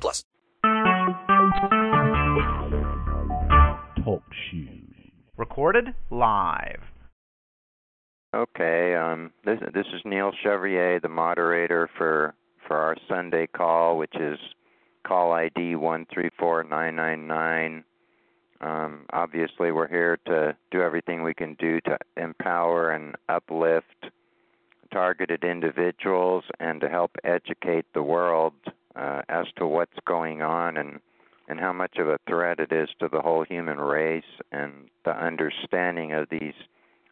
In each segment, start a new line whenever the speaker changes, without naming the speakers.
plus.
Talk shoes. Recorded live.
Okay, um, this this is Neil Chevrier, the moderator for for our Sunday call, which is call ID one three four nine nine nine. Um, obviously, we're here to do everything we can do to empower and uplift targeted individuals and to help educate the world uh, as to what's going on and and how much of a threat it is to the whole human race and the understanding of these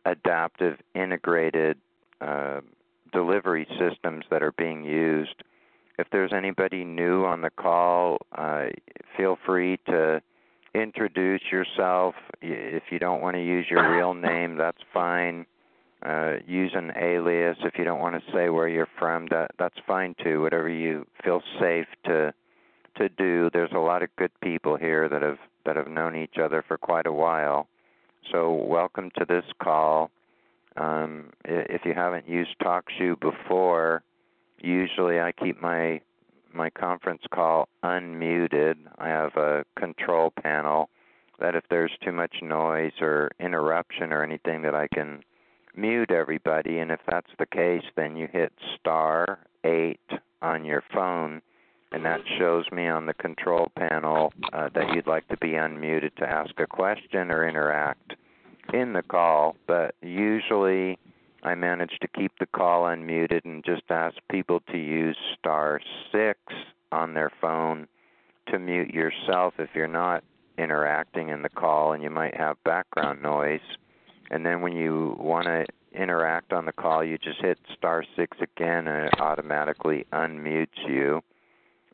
adaptive integrated uh, delivery systems that are being used. If there's anybody new on the call, uh, feel free to introduce yourself. If you don't want to use your real name, that's fine. Uh, use an alias if you don't want to say where you're from. That that's fine too. Whatever you feel safe to to do. There's a lot of good people here that have that have known each other for quite a while. So welcome to this call. Um, if you haven't used TalkShoe before, usually I keep my my conference call unmuted. I have a control panel that if there's too much noise or interruption or anything that I can mute everybody and if that's the case then you hit star 8 on your phone and that shows me on the control panel uh, that you'd like to be unmuted to ask a question or interact in the call, but usually I manage to keep the call unmuted and just ask people to use star 6 on their phone to mute yourself if you're not interacting in the call and you might have background noise. And then when you want to interact on the call, you just hit star 6 again and it automatically unmutes you.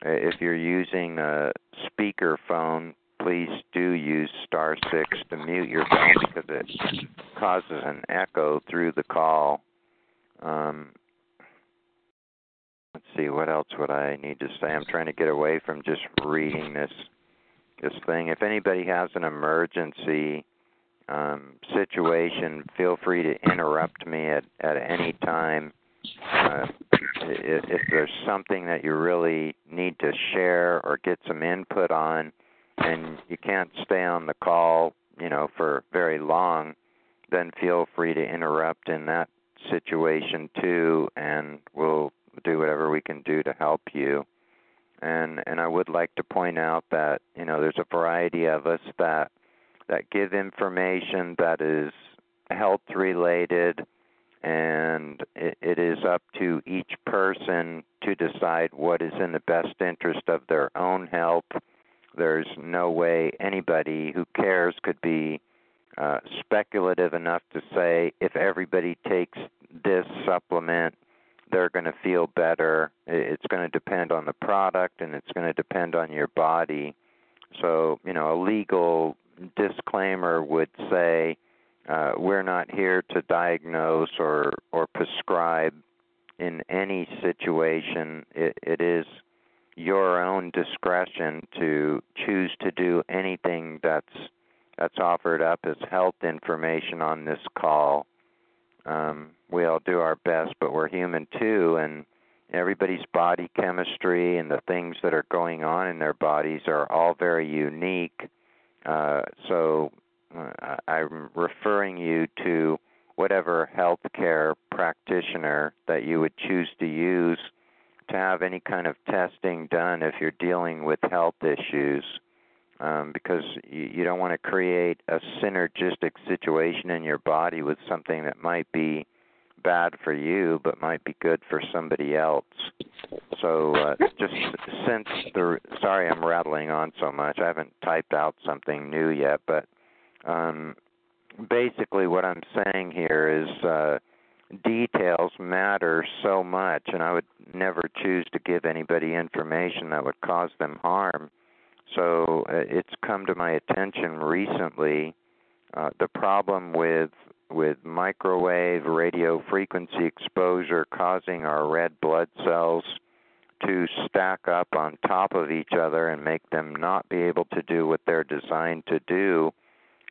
Uh, if you're using a speaker phone, please do use star 6 to mute your phone because it causes an echo through the call. Um, let's see, what else would I need to say? I'm trying to get away from just reading this this thing. If anybody has an emergency um, situation, feel free to interrupt me at, at any time. Uh, if, if there's something that you really need to share or get some input on, and you can't stay on the call, you know, for very long, then feel free to interrupt in that situation too, and we'll do whatever we can do to help you. And and I would like to point out that you know there's a variety of us that that give information that is health related and it, it is up to each person to decide what is in the best interest of their own health. There's no way anybody who cares could be uh, speculative enough to say if everybody takes this supplement, they're going to feel better. It's going to depend on the product and it's going to depend on your body. So, you know, a legal disclaimer would say uh, we're not here to diagnose or or prescribe in any situation. It, it is your own discretion to choose to do anything that's that's offered up as health information on this call. Um, we all do our best, but we're human too, and everybody's body chemistry and the things that are going on in their bodies are all very unique. Uh, so uh, I'm referring you to whatever healthcare practitioner that you would choose to use to have any kind of testing done if you're dealing with health issues. Um, because you, you don't want to create a synergistic situation in your body with something that might be bad for you but might be good for somebody else. So uh, just since the sorry I'm rattling on so much. I haven't typed out something new yet, but um, basically what I'm saying here is uh, details matter so much, and I would never choose to give anybody information that would cause them harm. So uh, it's come to my attention recently uh, the problem with with microwave radio frequency exposure causing our red blood cells to stack up on top of each other and make them not be able to do what they're designed to do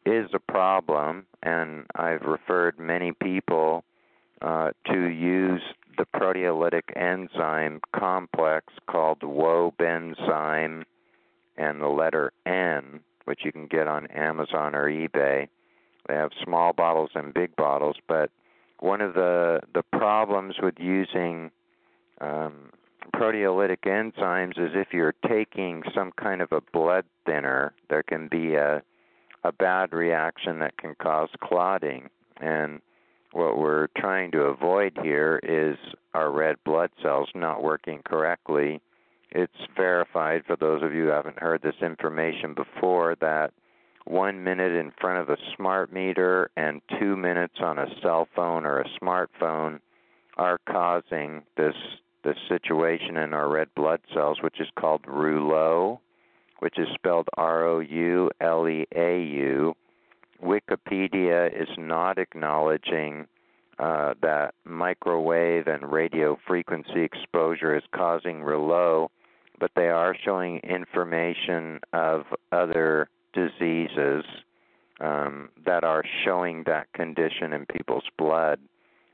is a problem and I've referred many people uh, to use the proteolytic enzyme complex called Wobenzym and the letter N, which you can get on Amazon or eBay. They have small bottles and big bottles, but one of the the problems with using um, proteolytic enzymes is if you're taking some kind of a blood thinner, there can be a a bad reaction that can cause clotting. And what we're trying to avoid here is our red blood cells not working correctly. It's verified for those of you who haven't heard this information before that one minute in front of a smart meter and two minutes on a cell phone or a smartphone are causing this this situation in our red blood cells, which is called rouleau, which is spelled R O U L E A U. Wikipedia is not acknowledging uh, that microwave and radio frequency exposure is causing rouleau, but they are showing information of other diseases um, that are showing that condition in people's blood.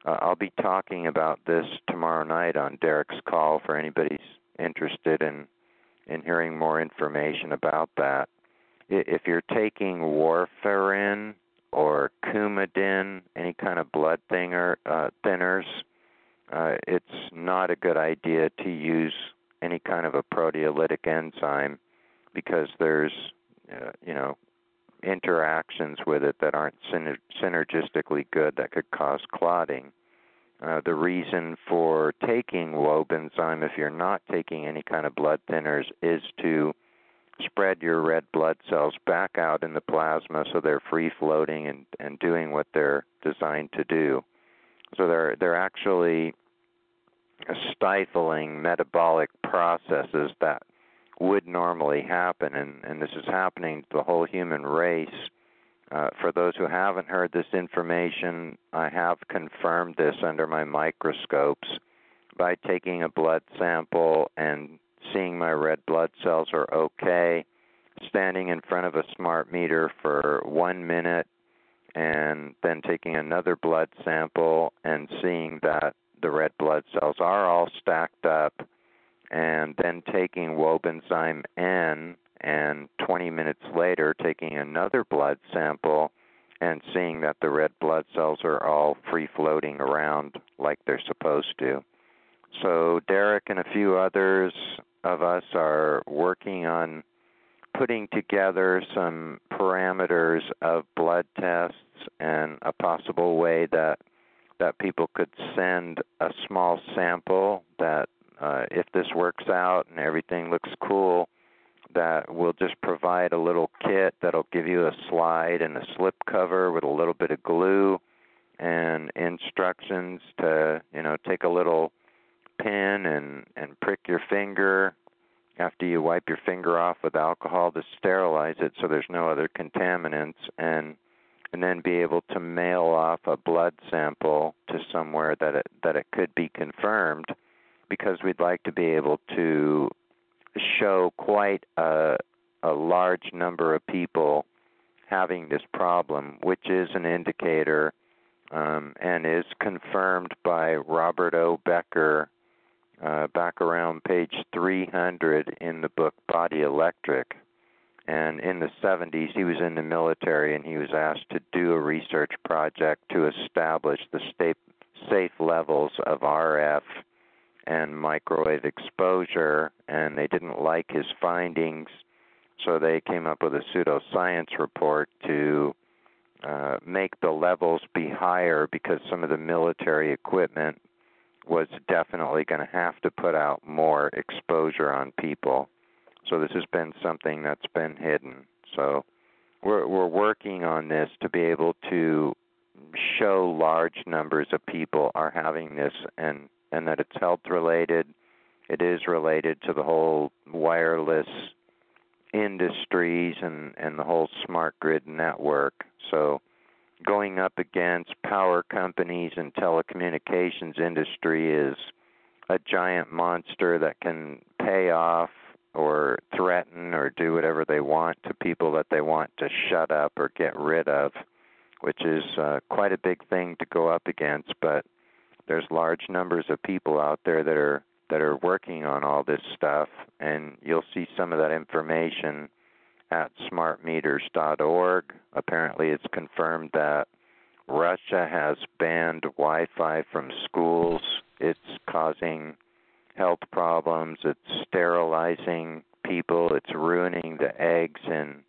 Uh, I'll be talking about this tomorrow night on Derek's call for anybody's interested in in hearing more information about that. If you're taking warfarin or Coumadin, any kind of blood thinner, uh, thinners, uh, it's not a good idea to use any kind of a proteolytic enzyme because there's, uh, you know, interactions with it that aren't synergistically good that could cause clotting. Uh, the reason for taking Wobenzym, if you're not taking any kind of blood thinners, is to spread your red blood cells back out in the plasma so they're free floating and, and doing what they're designed to do. So they're they're actually stifling metabolic processes that would normally happen, and, and this is happening to the whole human race. Uh, for those who haven't heard this information, I have confirmed this under my microscopes by taking a blood sample and seeing my red blood cells are okay, standing in front of a smart meter for one minute, and then taking another blood sample and seeing that the red blood cells are all stacked up and then taking Wobenzym N and 20 minutes later taking another blood sample and seeing that the red blood cells are all free floating around like they're supposed to. So Derek and a few others of us are working on putting together some parameters of blood tests and a possible way that that people could send a small sample that uh, if this works out and everything looks cool, that we'll just provide a little kit that'll give you a slide and a slip cover with a little bit of glue and instructions to you know take a little pin and and prick your finger after you wipe your finger off with alcohol to sterilize it so there's no other contaminants and and then be able to mail off a blood sample to somewhere that it that it could be confirmed because we'd like to be able to show quite a, a large number of people having this problem, which is an indicator um, and is confirmed by Robert O. Becker uh, back around page 300 in the book Body Electric. And in the 70s, he was in the military and he was asked to do a research project to establish the safe levels of RF and microwave exposure, and they didn't like his findings, so they came up with a pseudoscience report to uh, make the levels be higher because some of the military equipment was definitely going to have to put out more exposure on people. So this has been something that's been hidden. So we're we're working on this to be able to show large numbers of people are having this and and that it's health related. It is related to the whole wireless industries and and the whole smart grid network. So going up against power companies and telecommunications industry is a giant monster that can pay off or threaten or do whatever they want to people that they want to shut up or get rid of, which is uh, quite a big thing to go up against. But there's large numbers of people out there that are that are working on all this stuff, and you'll see some of that information at smartmeters.org. Apparently, it's confirmed that Russia has banned Wi Fi from schools. It's causing health problems, it's sterilizing people, it's ruining the eggs in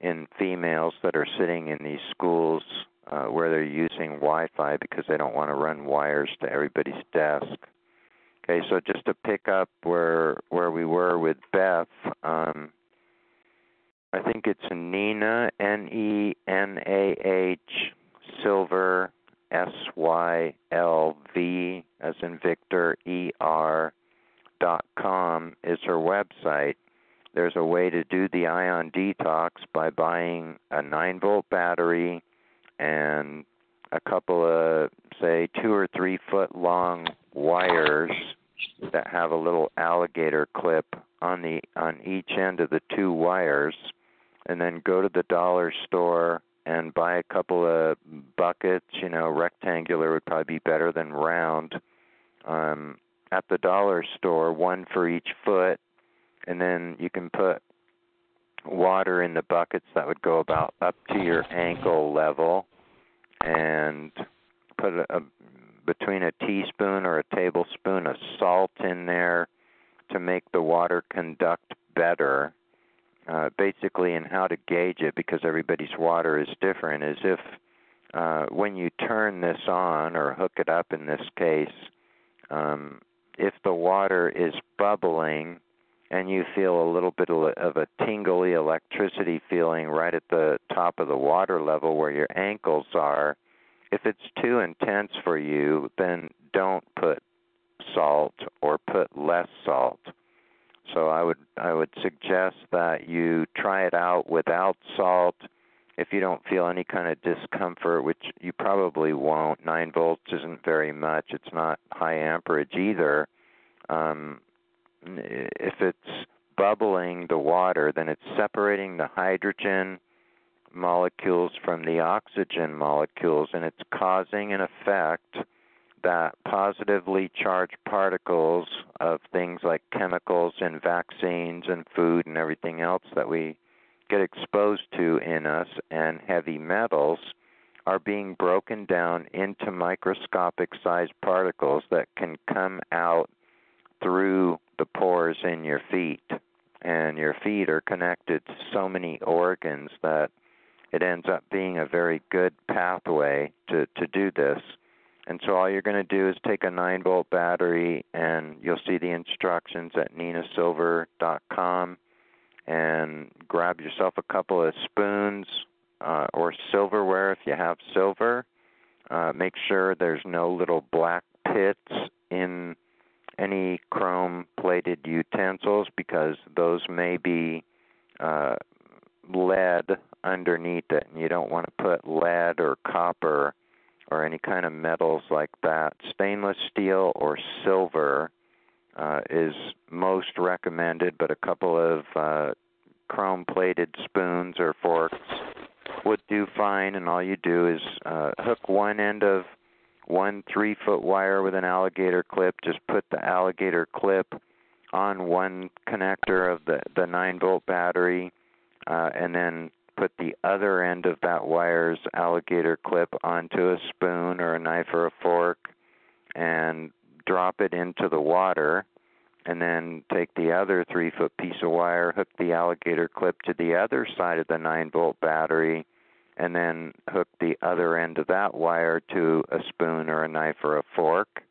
in females that are sitting in these schools uh, where they're using Wi-Fi because they don't want to run wires to everybody's desk. Okay, so just to pick up where where we were with Beth, um, I think it's Nina N E N A H Silver S Y L V as in Victor E R dot com is her website. There's a way to do the ion detox by buying a 9 volt battery and a couple of say 2 or 3 foot long wires that have a little alligator clip on the on each end of the two wires and then go to the dollar store and buy a couple of buckets, you know, rectangular would probably be better than round. Um at the dollar store, one for each foot, and then you can put water in the buckets that would go about up to your ankle level, and put a, a between a teaspoon or a tablespoon of salt in there to make the water conduct better. Uh, basically, and how to gauge it because everybody's water is different is if uh, when you turn this on or hook it up in this case, um, if the water is bubbling and you feel a little bit of a tingly electricity feeling right at the top of the water level where your ankles are, if it's too intense for you, then don't put salt or put less salt. So I would I would suggest that you try it out without salt if you don't feel any kind of discomfort, which you probably won't, 9 volts isn't very much. It's not high amperage either. Um, if it's bubbling the water, then it's separating the hydrogen molecules from the oxygen molecules, and it's causing an effect that positively charged particles of things like chemicals and vaccines and food and everything else that we get exposed to in us and heavy metals are being broken down into microscopic sized particles that can come out through the pores in your feet. And your feet are connected to so many organs that it ends up being a very good pathway to, to do this. And so all you're going to do is take a 9 volt battery and you'll see the instructions at ninasilver.com and grab yourself a couple of spoons uh, or silverware if you have silver. Uh, make sure there's no little black pits in any chrome plated utensils because those may be uh, lead underneath it, and you don't want to put lead or copper or any kind of metals like that. Stainless steel or silver uh, is most recommended, but a couple of uh, chrome plated spoons or forks would do fine. And all you do is uh, hook one end of one three foot wire with an alligator clip. Just put the alligator clip on one connector of the, the 9 volt battery, uh, and then put the other end of that wire's alligator clip onto a spoon or a knife or a fork and drop it into the water and then take the other three foot piece of wire, hook the alligator clip to the other side of the 9 volt battery, and then hook the other end of that wire to a spoon or a knife or a fork.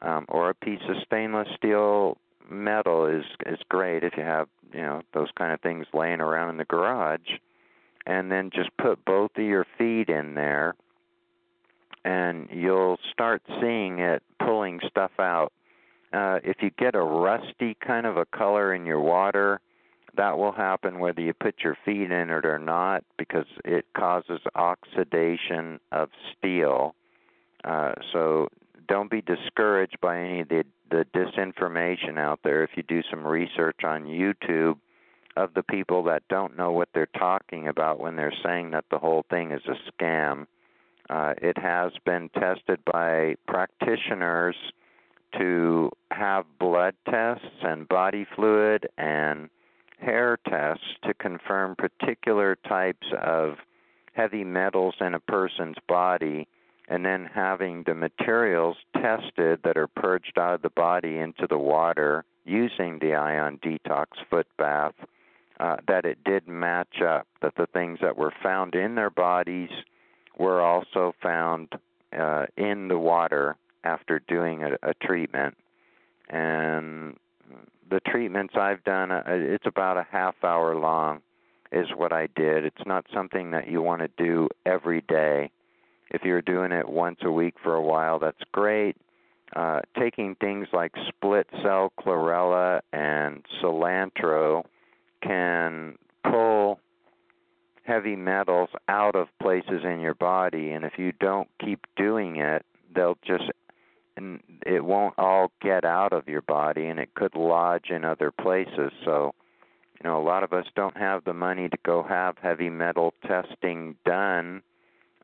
Um, or a piece of stainless steel metal is is great if you have you know those kind of things laying around in the garage and then just put both of your feet in there and you'll start seeing it pulling stuff out. Uh, if you get a rusty kind of a color in your water, that will happen whether you put your feet in it or not because it causes oxidation of steel. Uh, so don't be discouraged by any of the, the disinformation out there. If you do some research on YouTube of the people that don't know what they're talking about when they're saying that the whole thing is a scam, uh, it has been tested by practitioners to have blood tests and body fluid and hair tests to confirm particular types of heavy metals in a person's body and then having the materials tested that are purged out of the body into the water using the ion detox foot bath uh, that it did match up that the things that were found in their bodies were also found uh, in the water after doing a, a treatment. And the treatments I've done, uh, it's about a half hour long, is what I did. It's not something that you want to do every day. If you're doing it once a week for a while, that's great. Uh, taking things like split cell chlorella and cilantro can pull heavy metals out of places in your body, and if you don't keep doing it, they'll just and it won't all get out of your body and it could lodge in other places. So you know a lot of us don't have the money to go have heavy metal testing done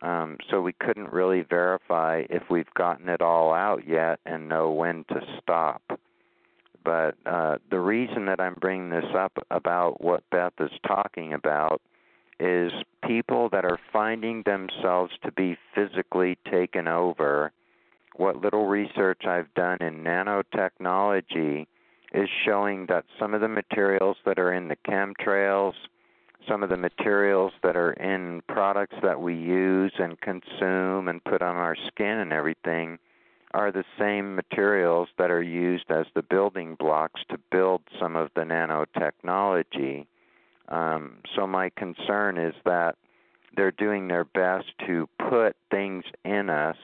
um, so we couldn't really verify if we've gotten it all out yet and know when to stop. But uh, the reason that I'm bringing this up about what Beth is talking about is people that are finding themselves to be physically taken over what little research I've done in nanotechnology is showing that some of the materials that are in the chemtrails, some of the materials that are in products that we use and consume and put on our skin and everything are the same materials that are used as the building blocks to build some of the nanotechnology. Um, so my concern is that they're doing their best to put things in us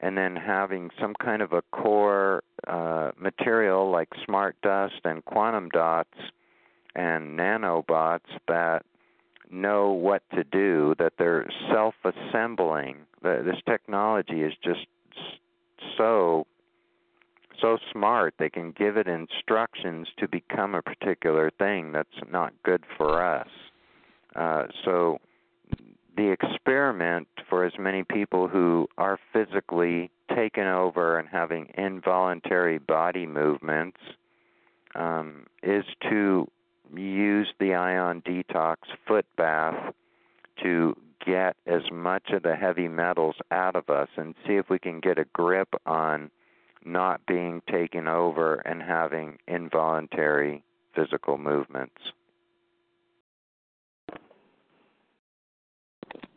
and then having some kind of a core uh, material like smart dust and quantum dots and nanobots that know what to do, that they're self assembling. This technology is just so so smart they can give it instructions to become a particular thing that's not good for us. Uh, so the experiment for as many people who are physically taken over and having involuntary body movements um, is to use the ion detox foot bath to get as much of the heavy metals out of us and see if we can get a grip on not being taken over and having involuntary physical movements.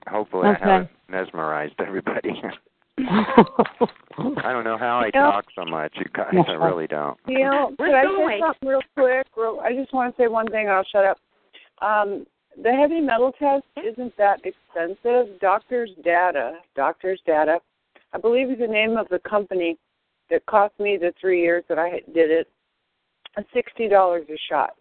Hopefully,
okay.
I haven't mesmerized everybody. I don't know how I talk so much. You guys, I really don't.
You know, could I say something real quick? Real, I just want to say one thing, and I'll shut up. Um, the heavy metal test isn't that expensive. Doctor's Data, Doctor's Data, I believe is the name of the company that cost me the three years that I did it. Sixty dollars a shot,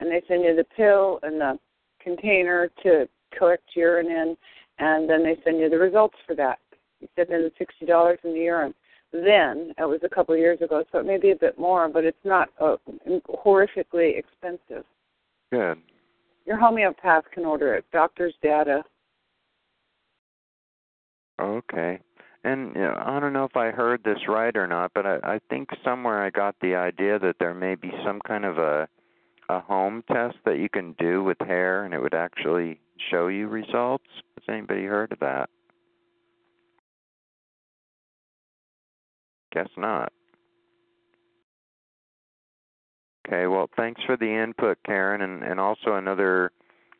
and they send you the pill and the container to collect urine in and then they send you the results for that. You send in the sixty dollars in the urine. Then it was a couple of years ago, so it may be a bit more, but it's not uh, horrifically expensive.
Good.
Your homeopath can order it. Doctor's data.
Okay. And you know, I don't know if I heard this right or not, but I, I think somewhere I got the idea that there may be some kind of a a home test that you can do with hair, and it would actually show you results. Has anybody heard of that? Guess not. Okay, well, thanks for the input, Karen, and, and also another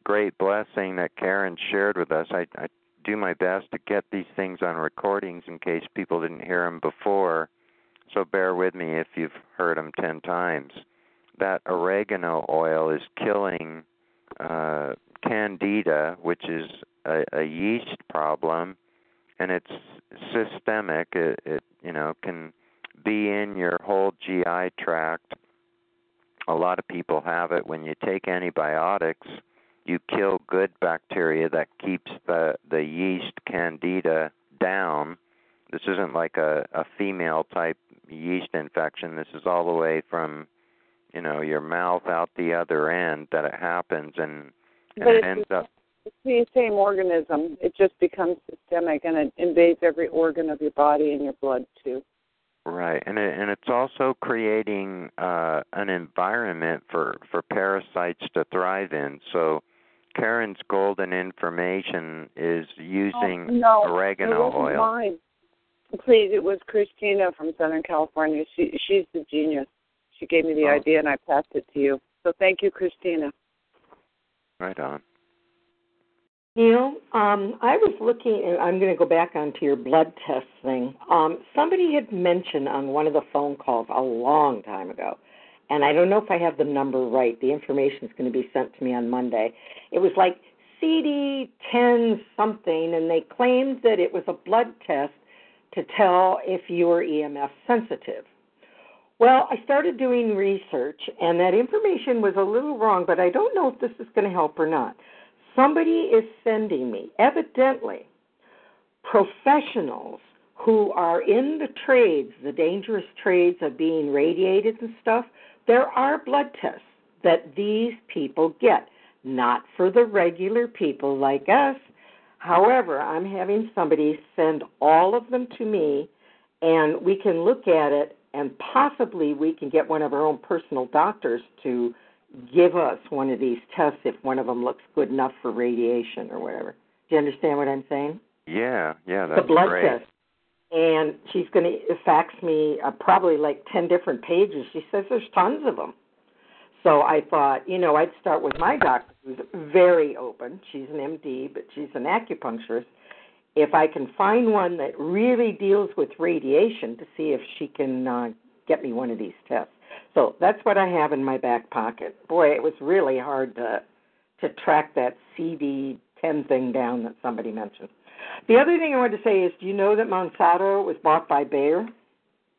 great blessing that Karen shared with us. I, I do my best to get these things on recordings in case people didn't hear them before, so bear with me if you've heard them 10 times. That oregano oil is killing uh, candida, which is a, a yeast problem, and it's systemic. It, it you know can be in your whole GI tract. A lot of people have it when you take antibiotics. You kill good bacteria that keeps the the yeast candida down. This isn't like a a female type yeast infection. This is all the way from you know your mouth out the other end that it happens and, and it ends up
It's the same organism. It just becomes systemic and it invades every organ of your body and your blood too.
Right, and it, and it's also creating uh, an environment for for parasites to thrive in. So, Karen's golden information is using
Oh, no,
oregano oil.
Mine. Please, it was Christina from Southern California. She she's the genius. She gave me the
Oh.
idea and I passed it to you. So thank you, Christina.
Right on.
Neil, um, I was looking, and I'm going to go back onto your blood test thing. Um, somebody had mentioned on one of the phone calls a long time ago, and I don't know if I have the number right. The information is going to be sent to me on Monday. It was like CD10 something, and they claimed that it was a blood test to tell if you were EMF sensitive. Well, I started doing research, and that information was a little wrong, but I don't know if this is going to help or not. Somebody is sending me, evidently, professionals who are in the trades, the dangerous trades of being radiated and stuff. There are blood tests that these people get, not for the regular people like us. However, I'm having somebody send all of them to me, and we can look at it, and possibly we can get one of our own personal doctors to give us one of these tests if one of them looks good enough for radiation or whatever. Do you understand what I'm saying?
Yeah, yeah, that's
the blood
great.
test. And she's going to fax me uh, probably like 10 different pages. She says there's tons of them. So I thought, you know, I'd start with my doctor, who's very open. She's an MD, but she's an acupuncturist. If I can find one that really deals with radiation, to see if she can uh, get me one of these tests. So that's what I have in my back pocket. Boy, it was really hard to to track that CD ten thing down that somebody mentioned. The other thing I wanted to say is, do you know that Monsanto was bought by Bayer?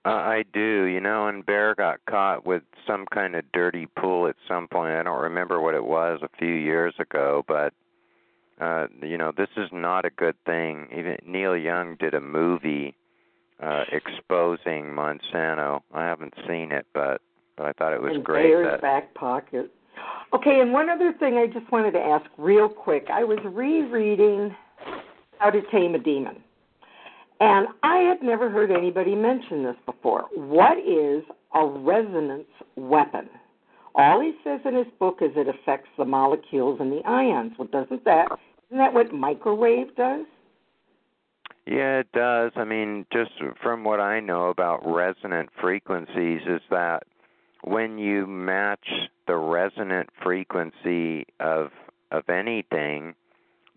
Uh, I do, you know, and Bayer got caught with some kind of dirty pool at some point. I don't remember what it was a few years ago, but uh you know, this is not a good thing. Even Neil Young did a movie uh exposing Monsanto. I haven't seen it, but but I thought it was
in
great
Bayer's
that
back pocket. Okay, and one other thing I just wanted to ask real quick. I was rereading How to Tame a Demon. And I had never heard anybody mention this before. What is a resonance weapon? All he says in his book is it affects the molecules and the ions. Well, doesn't that isn't that what microwave does?
Yeah, it does. I mean, just from what I know about resonant frequencies is that when you match the resonant frequency of of anything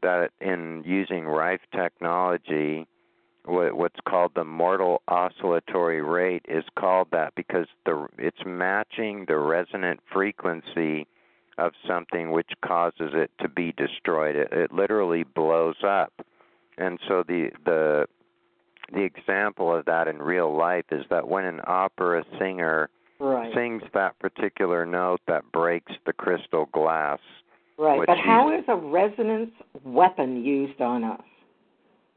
that in using Rife technology what what's called the mortal oscillatory rate is called that because the it's matching the resonant frequency of something which causes it to be destroyed it, it literally blows up and so the the the example of that in real life is that when an opera singer
Right.
sings that particular note that breaks the crystal glass
Right. But how is a resonance weapon used on us?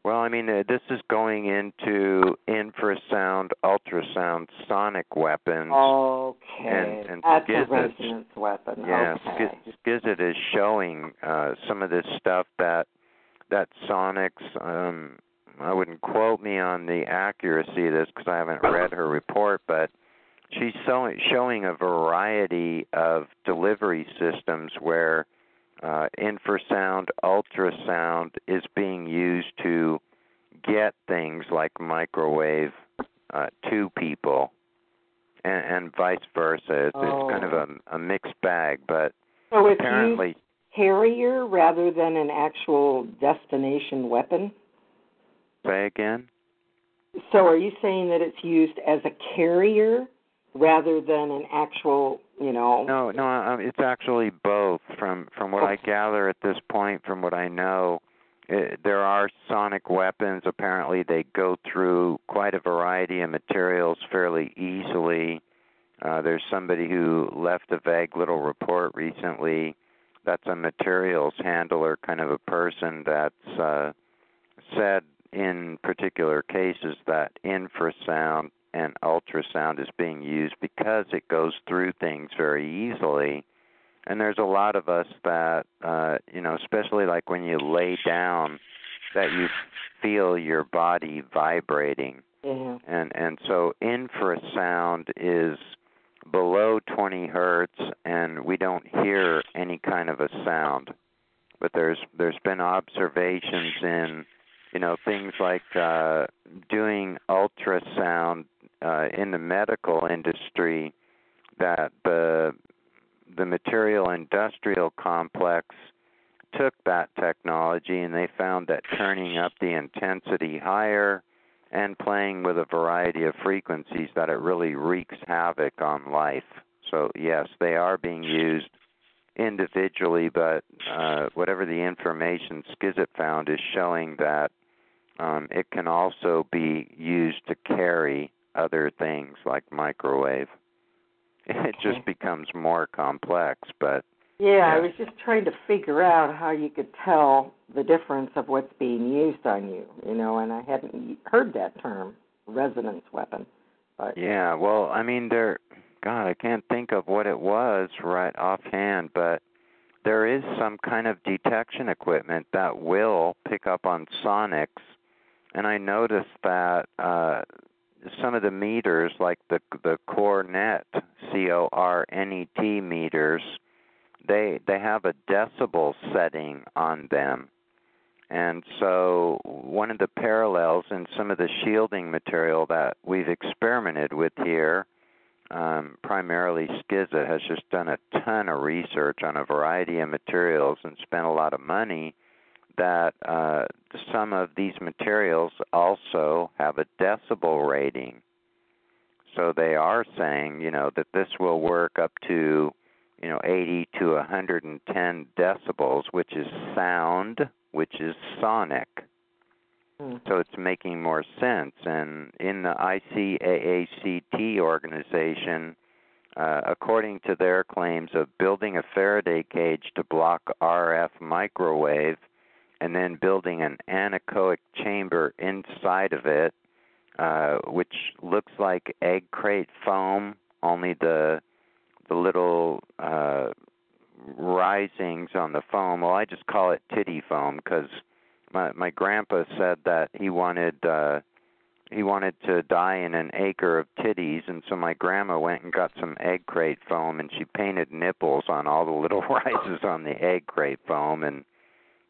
Well i mean uh, this is going into infrasound ultrasound sonic weapons
Okay.
And- and
That's a
Skizets.
resonance weapon.
Yeah,
okay.
Skizit is showing uh, some of this stuff that that Sonics. Um, I wouldn't quote me on the accuracy of this because I haven't read her report, but she's showing showing a variety of delivery systems where uh, infrasound, ultrasound is being used to get things like microwave uh, to people and, and vice versa. It's, it's kind of a, a mixed bag, but
So
apparently,
carrier rather than an actual destination weapon.
say again.
So are you saying that it's used as a carrier rather than an actual, you know?
No, no, um, it's actually both. From from what I gather at this point, from what I know, it, there are sonic weapons. Apparently, they go through quite a variety of materials fairly easily. Uh, there's somebody who left a vague little report recently. That's a materials handler kind of a person that's uh, said in particular cases that infrasound and ultrasound is being used because it goes through things very easily. And there's a lot of us that, uh, you know, especially like when you lay down, that you feel your body vibrating.
Yeah.
And and so infrasound is below 20 hertz, and we don't hear any kind of a sound. But there's there's been observations in you know things like uh, doing ultrasound uh, in the medical industry that the the material industrial complex took that technology and they found that turning up the intensity higher and playing with a variety of frequencies that it really wreaks havoc on life. So yes, they are being used individually, but uh, whatever the information Skizet found is showing that um, it can also be used to carry other things like microwave. It
Okay.
just becomes more complex, but
Yeah, I was just trying to figure out how you could tell the difference of what's being used on you, you know, and I hadn't heard that term, resonance weapon. But
yeah, well, I mean, there, God, I can't think of what it was right offhand, but there is some kind of detection equipment that will pick up on sonics, and I noticed that uh, some of the meters, like the the Cornet, C O R N E T meters, they they have a decibel setting on them. And so one of the parallels in some of the shielding material that we've experimented with here, um, primarily Skizet has just done a ton of research on a variety of materials and spent a lot of money that uh, some of these materials also have a decibel rating. So they are saying, you know, that this will work up to, you know, 80 to 110 decibels, which is sound, which is sonic.
hmm,
So it's making more sense. And in the ICAACT organization, uh, according to their claims of building a Faraday cage to block RF microwave and then building an anechoic chamber inside of it, uh, which looks like egg crate foam, only the the little uh, risings on the foam. Well, I just call it titty foam because my my grandpa said that he wanted uh he wanted to die in an acre of titties and so my grandma went and got some egg crate foam and she painted nipples on all the little rises on the egg crate foam and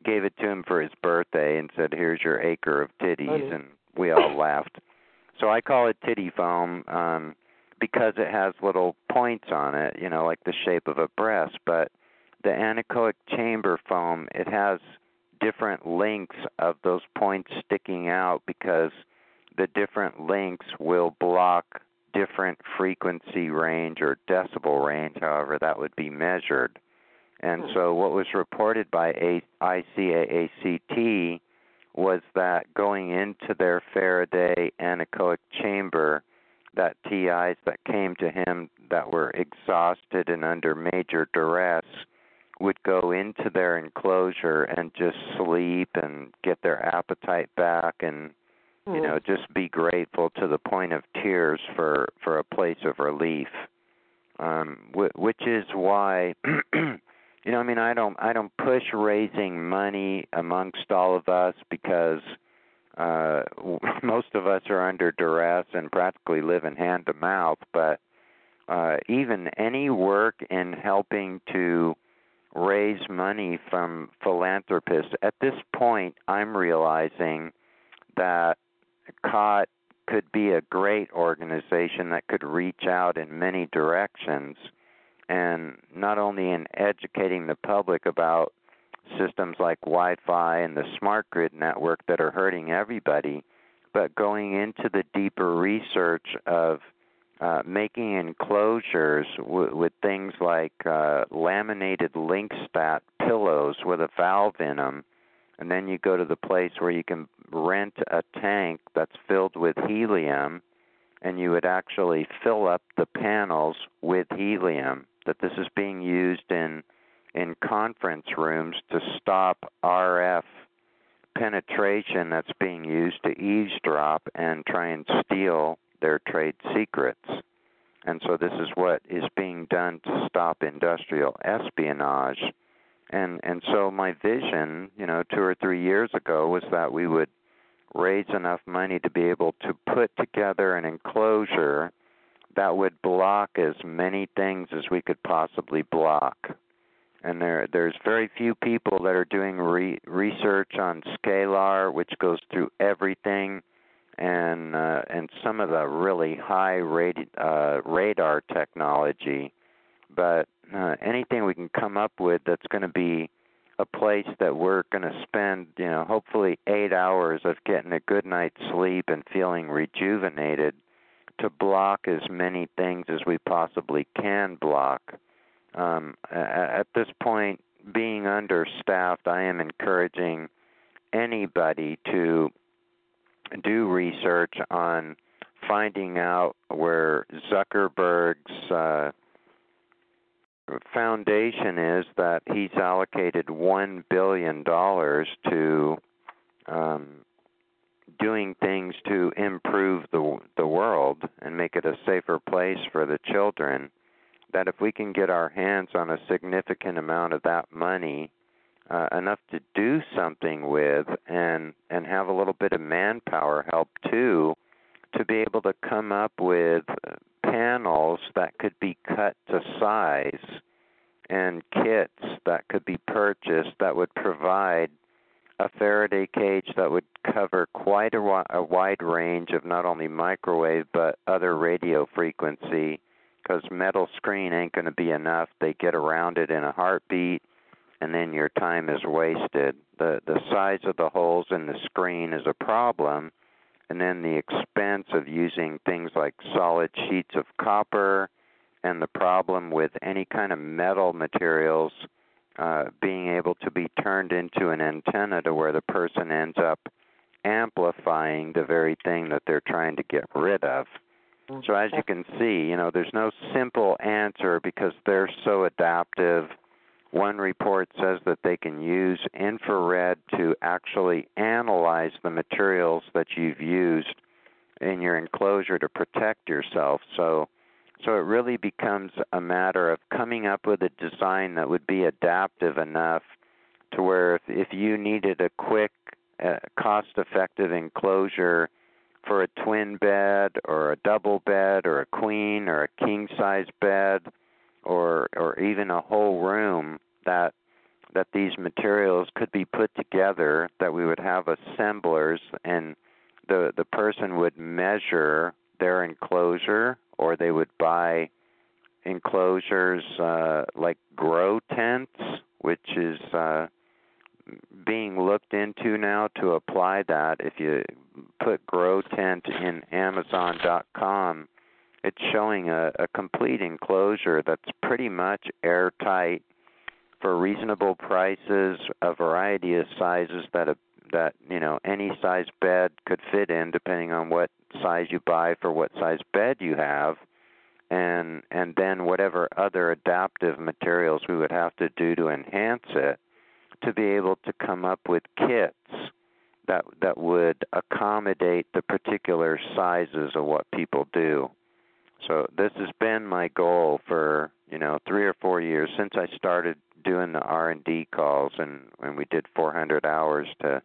gave it to him for his birthday and said here's your acre of titties
Funny.
and we all laughed so i call it titty foam um because it has little points on it you know like the shape of a breast but the anechoic chamber foam it has different lengths of those points sticking out because the different lengths will block different frequency range or decibel range, however that would be measured. And
Hmm.
so, what was reported by A- ICAACT was that going into their Faraday anechoic chamber, that TIs that came to him that were exhausted and under major duress would go into their enclosure and just sleep and get their appetite back and you know just be grateful to the point of tears for for a place of relief um which is why you know i mean i don't i don't push raising money amongst all of us because uh most of us are under duress and practically live in hand to mouth but uh even any work in helping to raise money from philanthropists at this point i'm realizing that COT could be a great organization that could reach out in many directions and not only in educating the public about systems like Wi-Fi and the smart grid network that are hurting everybody, but going into the deeper research of uh, making enclosures w- with things like uh, laminated Linqstat pillows with a valve in them and then you go to the place where you can rent a tank that's filled with helium and you would actually fill up the panels with helium that this is being used in in conference rooms to stop RF penetration that's being used to eavesdrop and try and steal their trade secrets. And so this is what is being done to stop industrial espionage. And and so my vision, you know, 2 or 3 years ago was that we would raise enough money to be able to put together an enclosure that would block as many things as we could possibly block. And there there's very few people that are doing re- research on scalar, which goes through everything, and uh, and some of the really high rad- uh, radar technology. But uh, anything we can come up with that's going to be a place that we're going to spend, you know, hopefully eight hours of getting a good night's sleep and feeling rejuvenated to block as many things as we possibly can block. Um, at this point, being understaffed, I am encouraging anybody to do research on finding out where Zuckerberg's uh, foundation is that he's allocated one billion dollars to um, doing things to improve the the world and make it a safer place for the children. That if we can get our hands on a significant amount of that money, uh, enough to do something with, and and have a little bit of manpower help too, to be able to come up with panels that could be cut to size and kits that could be purchased that would provide a Faraday cage that would cover quite a, a wide range of not only microwave but other radio frequency because metal screen ain't going to be enough. They get around it in a heartbeat and then your time is wasted. The the size of the holes in the screen is a problem and then the expense of using things like solid sheets of copper and the problem with any kind of metal materials uh, being able to be turned into an antenna to where the person ends up amplifying the very thing that they're trying to get rid of. So as you can see, you know, there's no simple answer because they're so adaptive. One report says that they can use infrared to actually analyze the materials that you've used in your enclosure to protect yourself. So so it really becomes a matter of coming up with a design that would be adaptive enough to where if, if you needed a quick, uh, cost effective enclosure for a twin bed or a double bed or a queen or a king size bed or or even a whole room that that these materials could be put together that we would have assemblers and the the person would measure their enclosure or they would buy enclosures uh, like grow tents, which is uh, being looked into now to apply that. If you put grow tent in Amazon.com, it's showing a, a complete enclosure that's pretty much airtight for reasonable prices, a variety of sizes that a, that you know any size bed could fit in, depending on what size you buy for what size bed you have and and then whatever other adaptive materials we would have to do to enhance it to be able to come up with kits that that would accommodate the particular sizes of what people do. So this has been my goal for, you know, 3 or 4 years since I started doing the R&D calls and when we did 400 hours to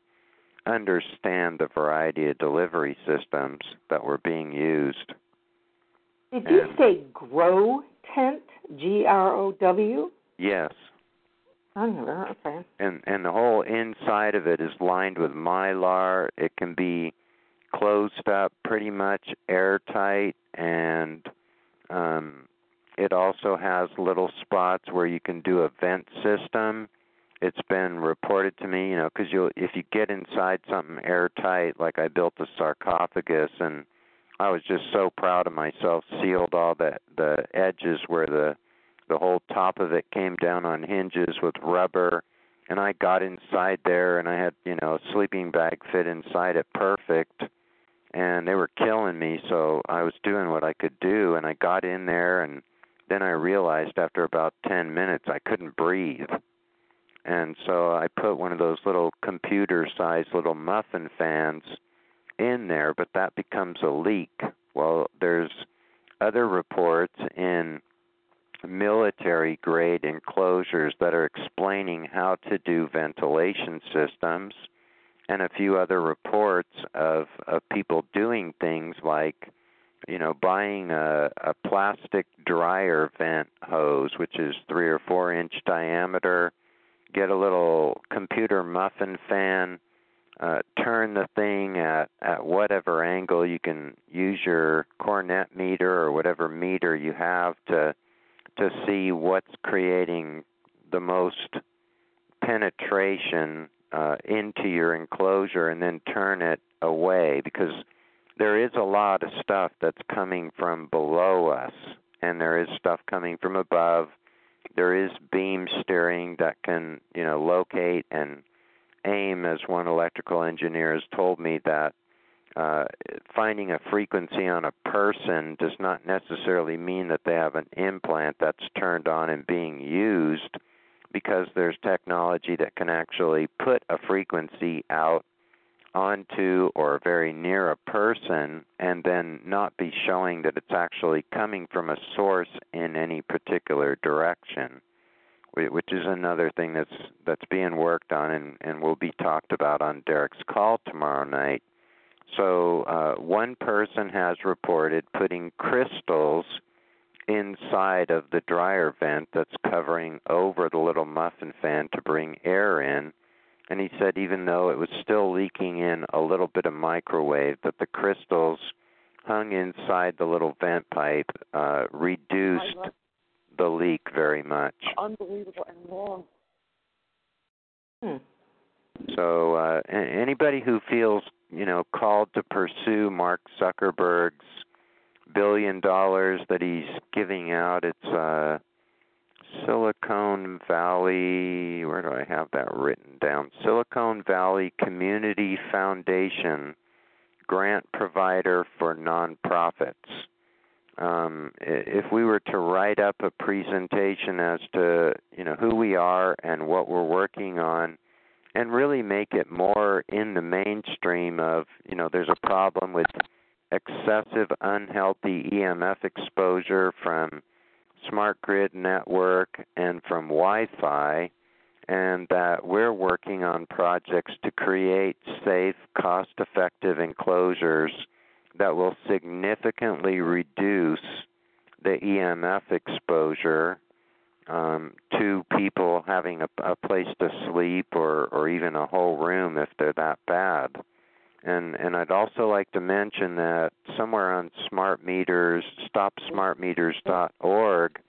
understand the variety of delivery systems that were being used.
Did you say grow tent? G R O W?
Yes.
okay.
And and the whole inside of it is lined with mylar. It can be closed up pretty much airtight and um it also has little spots where you can do a vent system it's been reported to me, you know, because you if you get inside something airtight, like I built a sarcophagus, and I was just so proud of myself, sealed all the the edges where the the whole top of it came down on hinges with rubber, and I got inside there and I had, you know, a sleeping bag fit inside it perfect. And they were killing me so I was doing what I could do. And I got in there and then I realized after about 10 minutes I couldn't breathe. And so I put one of those little computer sized little muffin fans in there, but that becomes a leak. Well, there's other reports in military grade enclosures that are explaining how to do ventilation systems and a few other reports of of people doing things like you know buying a a plastic dryer vent hose which is 3 or 4 inch diameter get a little computer muffin fan uh, turn the thing at at whatever angle you can use your cornet meter or whatever meter you have to to see what's creating the most penetration uh, into your enclosure and then turn it away because there is a lot of stuff that's coming from below us and there is stuff coming from above there is beam steering that can you know locate and aim as one electrical engineer has told me that uh, finding a frequency on a person does not necessarily mean that they have an implant that's turned on and being used because there's technology that can actually put a frequency out onto or very near a person and then not be showing that it's actually coming from a source in any particular direction which is another thing that's that's being worked on and and will be talked about on Derek's call tomorrow night so uh, one person has reported putting crystals inside of the dryer vent that's covering over the little muffin fan to bring air in. And he said even though it was still leaking in a little bit of microwave, that the crystals hung inside the little vent pipe uh, reduced the leak very much.
Unbelievable and wrong.
Hmm.
So uh, anybody who feels you know called to pursue Mark Zuckerberg's billion dollars that he's giving out. It's uh Silicon Valley, where do I have that written down? Silicon Valley Community Foundation grant provider for nonprofits. Um, if we were to write up a presentation as to you know who we are and what we're working on, and really make it more in the mainstream of you know there's a problem with excessive unhealthy EMF exposure from smart grid network and from Wi-Fi and that we're working on projects to create safe, cost-effective enclosures that will significantly reduce the EMF exposure um, to people having a, a place to sleep or, or even a whole room if they're that bad. And and I'd also like to mention that somewhere on smart meters, stopsmartmeters.org,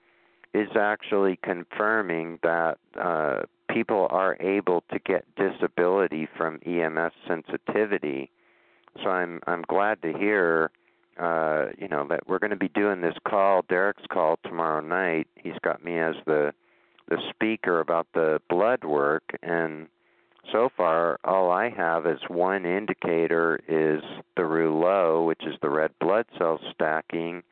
is actually confirming that uh, people are able to get disability from EMS sensitivity. So I'm I'm glad to hear uh, you know that we're going to be doing this call, Derek's call tomorrow night. He's got me as the the speaker about the blood work, and so far all I have is one indicator is the rouleau, which is the red blood cell stacking,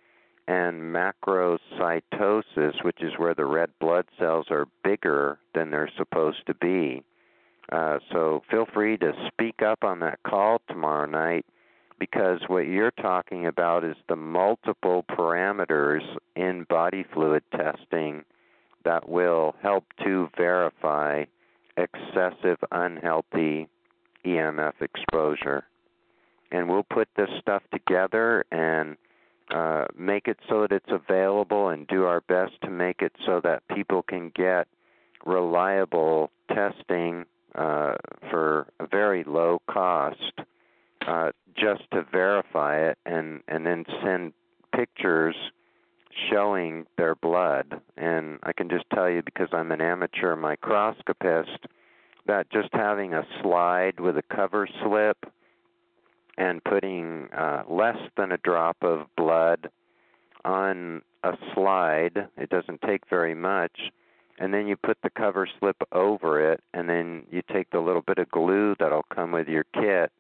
and macrocytosis, which is where the red blood cells are bigger than they're supposed to be. Uh, so feel free to speak up on that call tomorrow night because what you're talking about is the multiple parameters in body fluid testing that will help to verify excessive unhealthy EMF exposure. And we'll put this stuff together and uh, make it so that it's available and do our best to make it so that people can get reliable testing uh, for a very low cost uh, just to verify it and and then send pictures showing their blood. And I can just tell you because I'm an amateur microscopist that just having a slide with a cover slip and putting uh, less than a drop of blood on a slide, it doesn't take very much, and then you put the cover slip over it, and then you take the little bit of glue that'll come with your kit,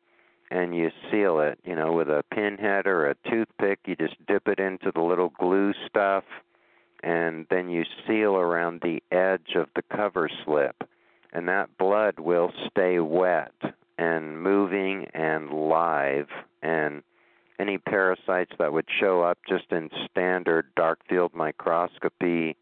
and you seal it. You know, with a pinhead or a toothpick, you just dip it into the little glue stuff, and then you seal around the edge of the cover slip, and that blood will stay wet and moving and live and any parasites that would show up just in standard dark field microscopy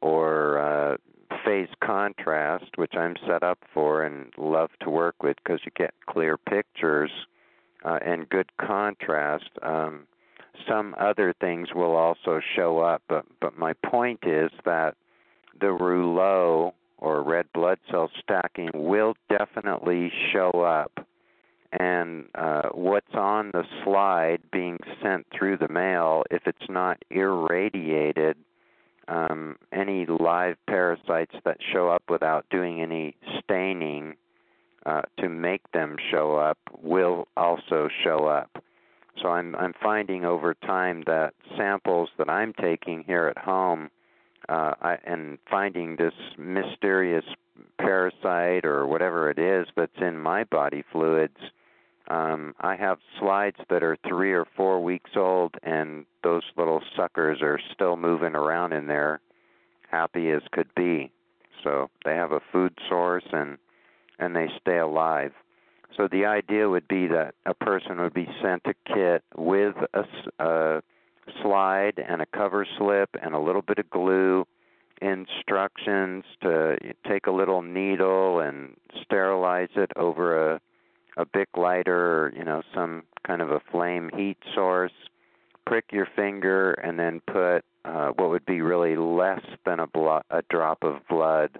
or uh, phase contrast, which I'm set up for and love to work with because you get clear pictures uh, and good contrast. Um, some other things will also show up, but but my point is that the rouleau or red blood cell stacking will definitely show up. And uh, what's on the slide being sent through the mail, if it's not irradiated, um, any live parasites that show up without doing any staining uh, to make them show up will also show up. So I'm I'm finding over time that samples that I'm taking here at home uh, I, and finding this mysterious parasite or whatever it is that's in my body fluids. Um, I have slides that are three or four weeks old, and those little suckers are still moving around in there, happy as could be. So they have a food source and and they stay alive. So the idea would be that a person would be sent a kit with a, a slide and a cover slip and a little bit of glue, instructions to take a little needle and sterilize it over a a Bic lighter or you know some kind of a flame heat source. Prick your finger and then put uh, what would be really less than a, blo- a drop of blood,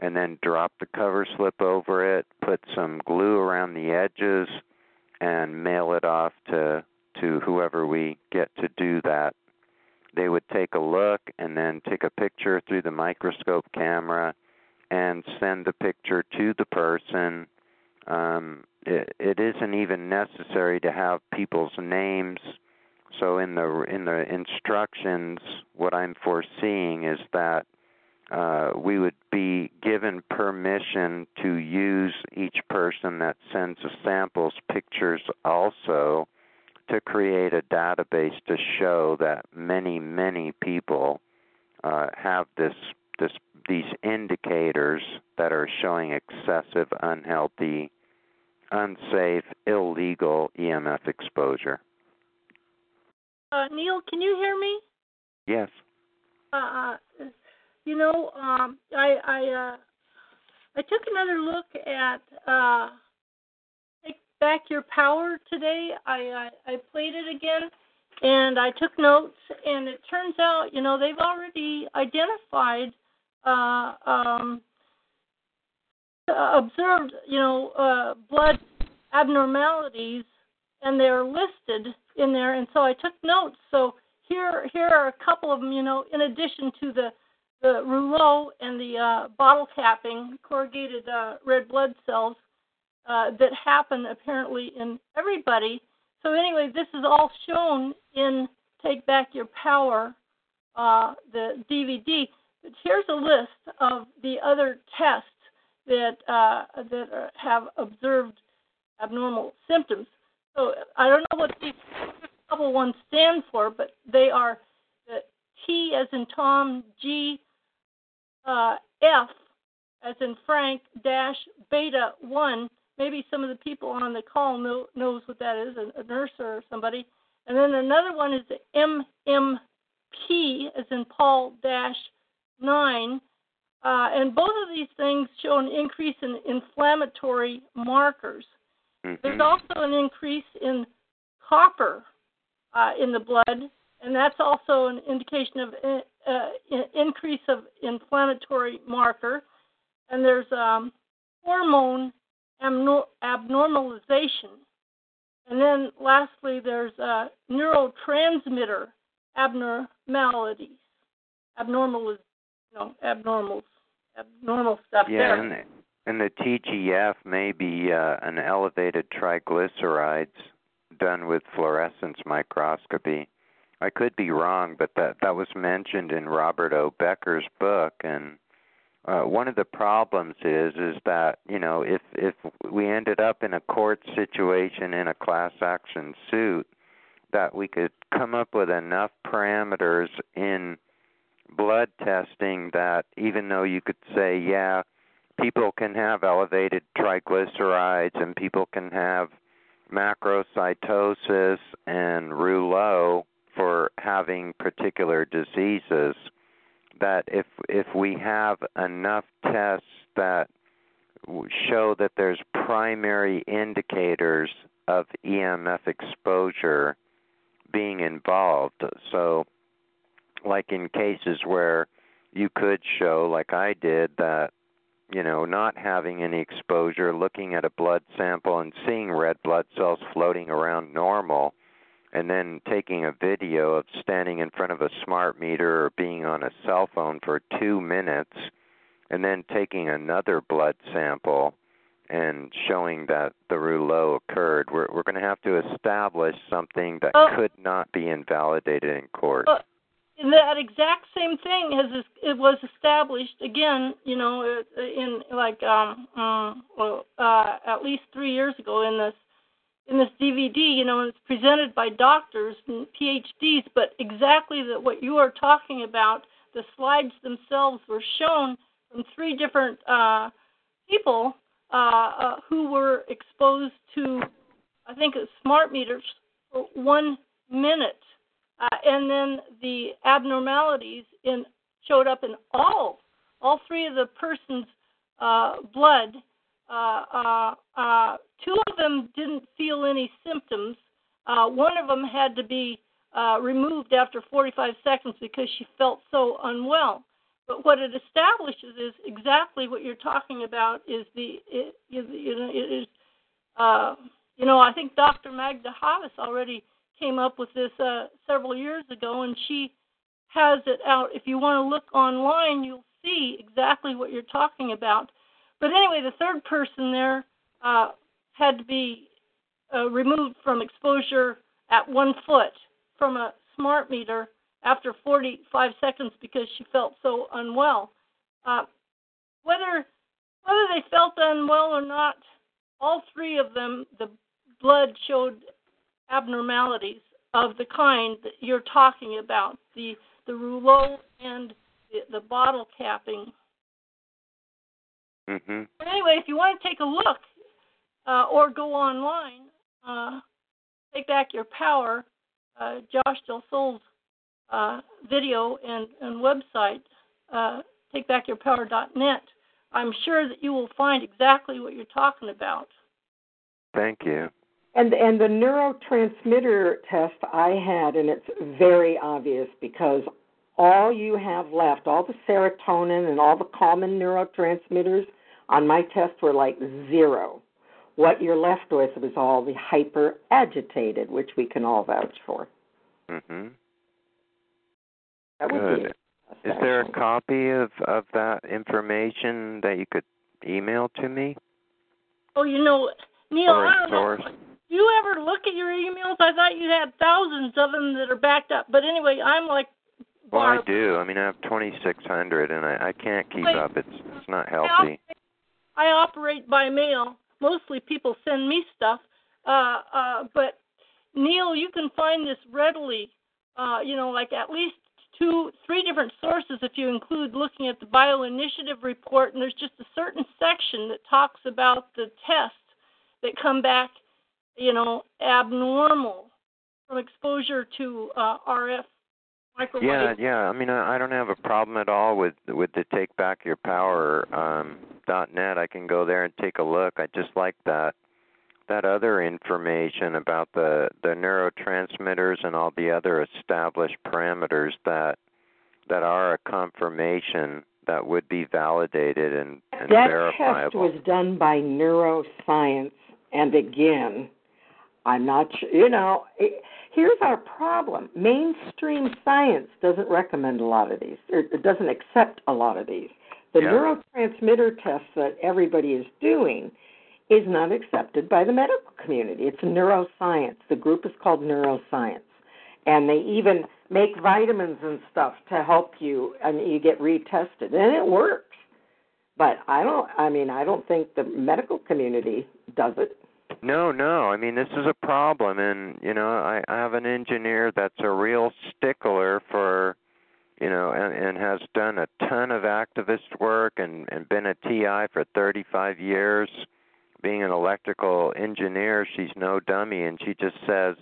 and then drop the cover slip over it. Put some glue around the edges, and mail it off to to whoever we get to do that. They would take a look and then take a picture through the microscope camera and send the picture to the person. Um, it, it isn't even necessary to have people's names. So in the in the instructions, what I'm foreseeing is that uh, we would be given permission to use each person that sends the samples pictures also to create a database to show that many many people uh, have this this these indicators that are showing excessive unhealthy unsafe illegal EMF exposure
uh, Neil can you hear me
yes
uh, uh you know um I I uh I took another look at uh back your power today. I, I I played it again, and I took notes. And it turns out, you know, they've already identified, uh, um, observed, you know, uh, blood abnormalities, and they're listed in there. And so I took notes. So here here are a couple of them. You know, in addition to the the rouleau and the uh, bottle capping, corrugated uh, red blood cells uh, that happen apparently in everybody. So anyway, this is all shown in Take Back Your Power, uh, the DVD. But here's a list of the other tests that uh, that have observed abnormal symptoms. So I don't know what these couple ones stand for, but they are the T as in Tom, G, uh, F as in Frank, dash beta one, maybe some of the people on the call know knows what that is, a, a nurse or somebody. And then another one is the MMP, as in Paul dash nine. Uh, and both of these things show an increase in inflammatory markers.
Mm-hmm.
There's also an increase in copper uh, in the blood, and that's also an indication of uh, uh increase of inflammatory marker. And there's um, hormone abnormalization. And then lastly, there's uh, neurotransmitter abnormalities, abnormal, you know, abnormal, abnormal stuff
yeah,
there.
And the, and the TGF may be uh, an elevated triglycerides done with fluorescence microscopy. I could be wrong, but that that was mentioned in Robert O. Becker's book, and uh, one of the problems is is that you know if if we ended up in a court situation in a class action suit that we could come up with enough parameters in blood testing that even though you could say yeah people can have elevated triglycerides and people can have macrocytosis and rouleau for having particular diseases that if if we have enough tests that show that there's primary indicators of EMF exposure being involved. So like in cases where you could show like I did that you know not having any exposure looking at a blood sample and seeing red blood cells floating around normal and then taking a video of standing in front of a smart meter or being on a cell phone for two minutes, and then taking another blood sample and showing that the rouleau occurred, we're we're going to have to establish something that
Oh.
could not be invalidated in court.
That exact same thing has it was established again, you know, in like um, um well, uh, at least three years ago in this in this DVD, you know, and it's presented by doctors and PhDs, but exactly that what you are talking about, the slides themselves were shown from three different uh, people uh, uh, who were exposed to, I think, smart meters for one minute, uh, and then the abnormalities in showed up in all all three of the person's uh, blood uh, uh, uh, two of them didn't feel any symptoms. One of them had to be removed after 45 seconds because she felt so unwell. But what it establishes is exactly what you're talking about. Is the it, you know, it is uh, you know I think Dr. Magda Havas already came up with this uh, several years ago, and she has it out. If you want to look online, you'll see exactly what you're talking about. But anyway, the third person there uh, had to be uh, removed from exposure at one foot from a smart meter after 45 seconds because she felt so unwell. Uh, whether whether they felt unwell or not, all three of them, the blood showed abnormalities of the kind that you're talking about the the rouleau and the, the bottle capping
Mm-hmm.
but anyway, if you want to take a look uh, or go online, uh, take back your power. Uh, Josh Del Sol's uh, video and, and website, uh, takebackyourpower.net. I'm sure that you will find exactly what you're talking about.
Thank you.
And and the neurotransmitter test I had, and it's very obvious because all you have left, all the serotonin and all the common neurotransmitters on my test were like zero. What you're left with was all the hyper agitated, which we can all vouch for.
Mhm.
That would be
Good.
a
Is there a copy of of that information that you could email to me
Oh, you know, Neil,
or
I
a
don't know. You ever look at your emails? I thought you had thousands of them that are backed up. But anyway, I'm like,
Well, I do. I mean, I have 2,600, and I I can't keep
Wait.
up. It's it's not
I
healthy.
operate, I operate by mail. Mostly people send me stuff. Uh, uh, but Neil, you can find this readily. Uh, you know, like at least two, three different sources if you include looking at the Bio Initiative report. And there's just a certain section that talks about the tests that come back, you know, abnormal from exposure to uh, RF microwave.
Yeah, yeah. I mean, I, I don't have a problem at all with with the Take Back Your Power um, dot net. I can go there and take a look. I just like that that other information about the the neurotransmitters and all the other established parameters that that are a confirmation that would be validated and, and
that
verifiable.
test was done by neuroscience, and again, I'm not sure. You know, it, here's our problem: mainstream science doesn't recommend a lot of these, or it doesn't accept a lot of these. The
Yeah.
neurotransmitter tests that everybody is doing is not accepted by the medical community. It's neuroscience. The group is called neuroscience, and they even make vitamins and stuff to help you, and you get retested, and it works. But I don't. I mean, I don't think the medical community does it.
No, no. I mean, this is a problem, and you know, I, I have an engineer that's a real stickler for, you know, and, and has done a ton of activist work and and been a TI for 35 years. Being an electrical engineer, she's no dummy, and she just says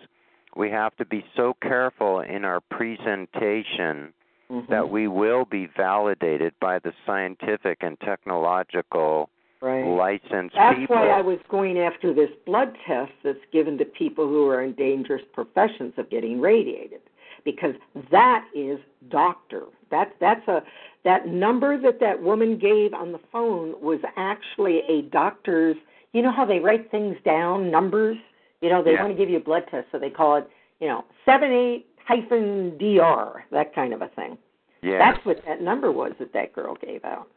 we have to be so careful in our presentation
Mm-hmm.
that we will be validated by the scientific and technological
right.
licensed
That's
people.
why I was going after this blood test that's given to people who are in dangerous professions of getting radiated, because that is doctor. That that's a that number that that woman gave on the phone was actually a doctor's. You know how they write things down, numbers. You know they
Yeah.
want to give you a blood test, so they call it you know seven eight hyphen dr that kind of a thing.
yeah.
That's what that number was that that girl gave out.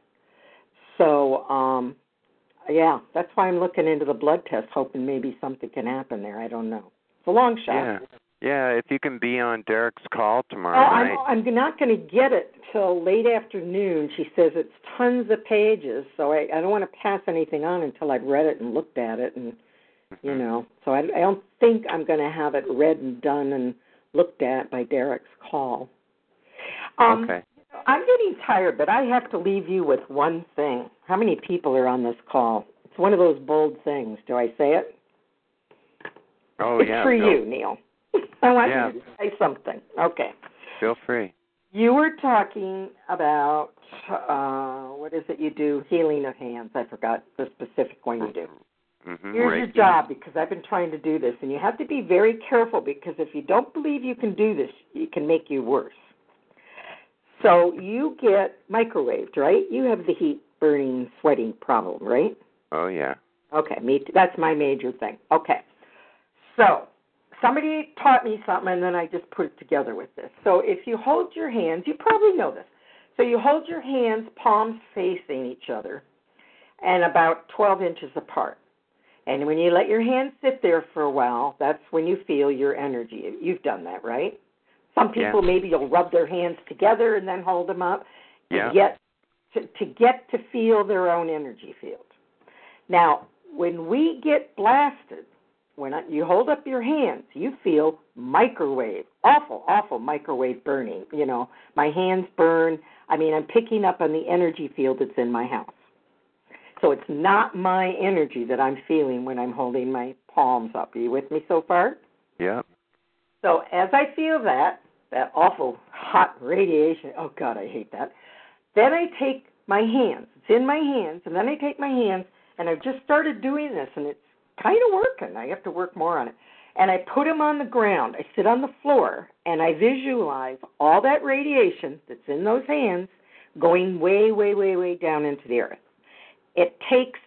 So, um yeah, that's why I'm looking into the blood test, hoping maybe something can happen there. I don't know. It's a long shot.
Yeah. Yeah, if you can be on Derek's call tomorrow
Oh,
night.
I'm, I'm not going to get it till late afternoon. She says it's tons of pages, so I, I don't want to pass anything on until I've read it and looked at it, and you
Mhm.
know. So I, I don't think I'm going to have it read and done and looked at by Derek's call. Um,
okay.
I'm getting tired, but I have to leave you with one thing. How many people are on this call? It's one of those bold things. Do I say it?
Oh
it's
yeah.
for
no,
you, Neil. I want
Yeah.
you to say something. Okay.
Feel free.
You were talking about uh what is it you do? Healing of hands. I forgot the specific one you do.
Mm-hmm,
Here's your
Reiki.
job because I've been trying to do this and you have to be very careful because if you don't believe you can do this, it can make you worse. So you get microwaved, right? You have the heat burning, sweating problem, right?
Oh yeah.
Okay, me too. That's my major thing. Okay. So, somebody taught me something and then I just put it together with this. So, if you hold your hands, you probably know this. So, you hold your hands palms facing each other and about 12 inches apart. And when you let your hands sit there for a while, that's when you feel your energy. You've done that, right? Some people
Yeah.
maybe you'll rub their hands together and then hold them up
Yeah.
to get to, to get to feel their own energy field. Now, when we get blasted, when I, you hold up your hands, you feel microwave, awful, awful microwave burning. You know, my hands burn. I mean, I'm picking up on the energy field that's in my house. So it's not my energy that I'm feeling when I'm holding my palms up. Are you with me so far?
Yeah.
So as I feel that, that awful hot radiation, oh God, I hate that. Then I take my hands, it's in my hands, and then I take my hands, and I've just started doing this, and it's kind of working. I have to work more on it. And I put them on the ground. I sit on the floor, and I visualize all that radiation that's in those hands going way, way, way, way down into the earth. It takes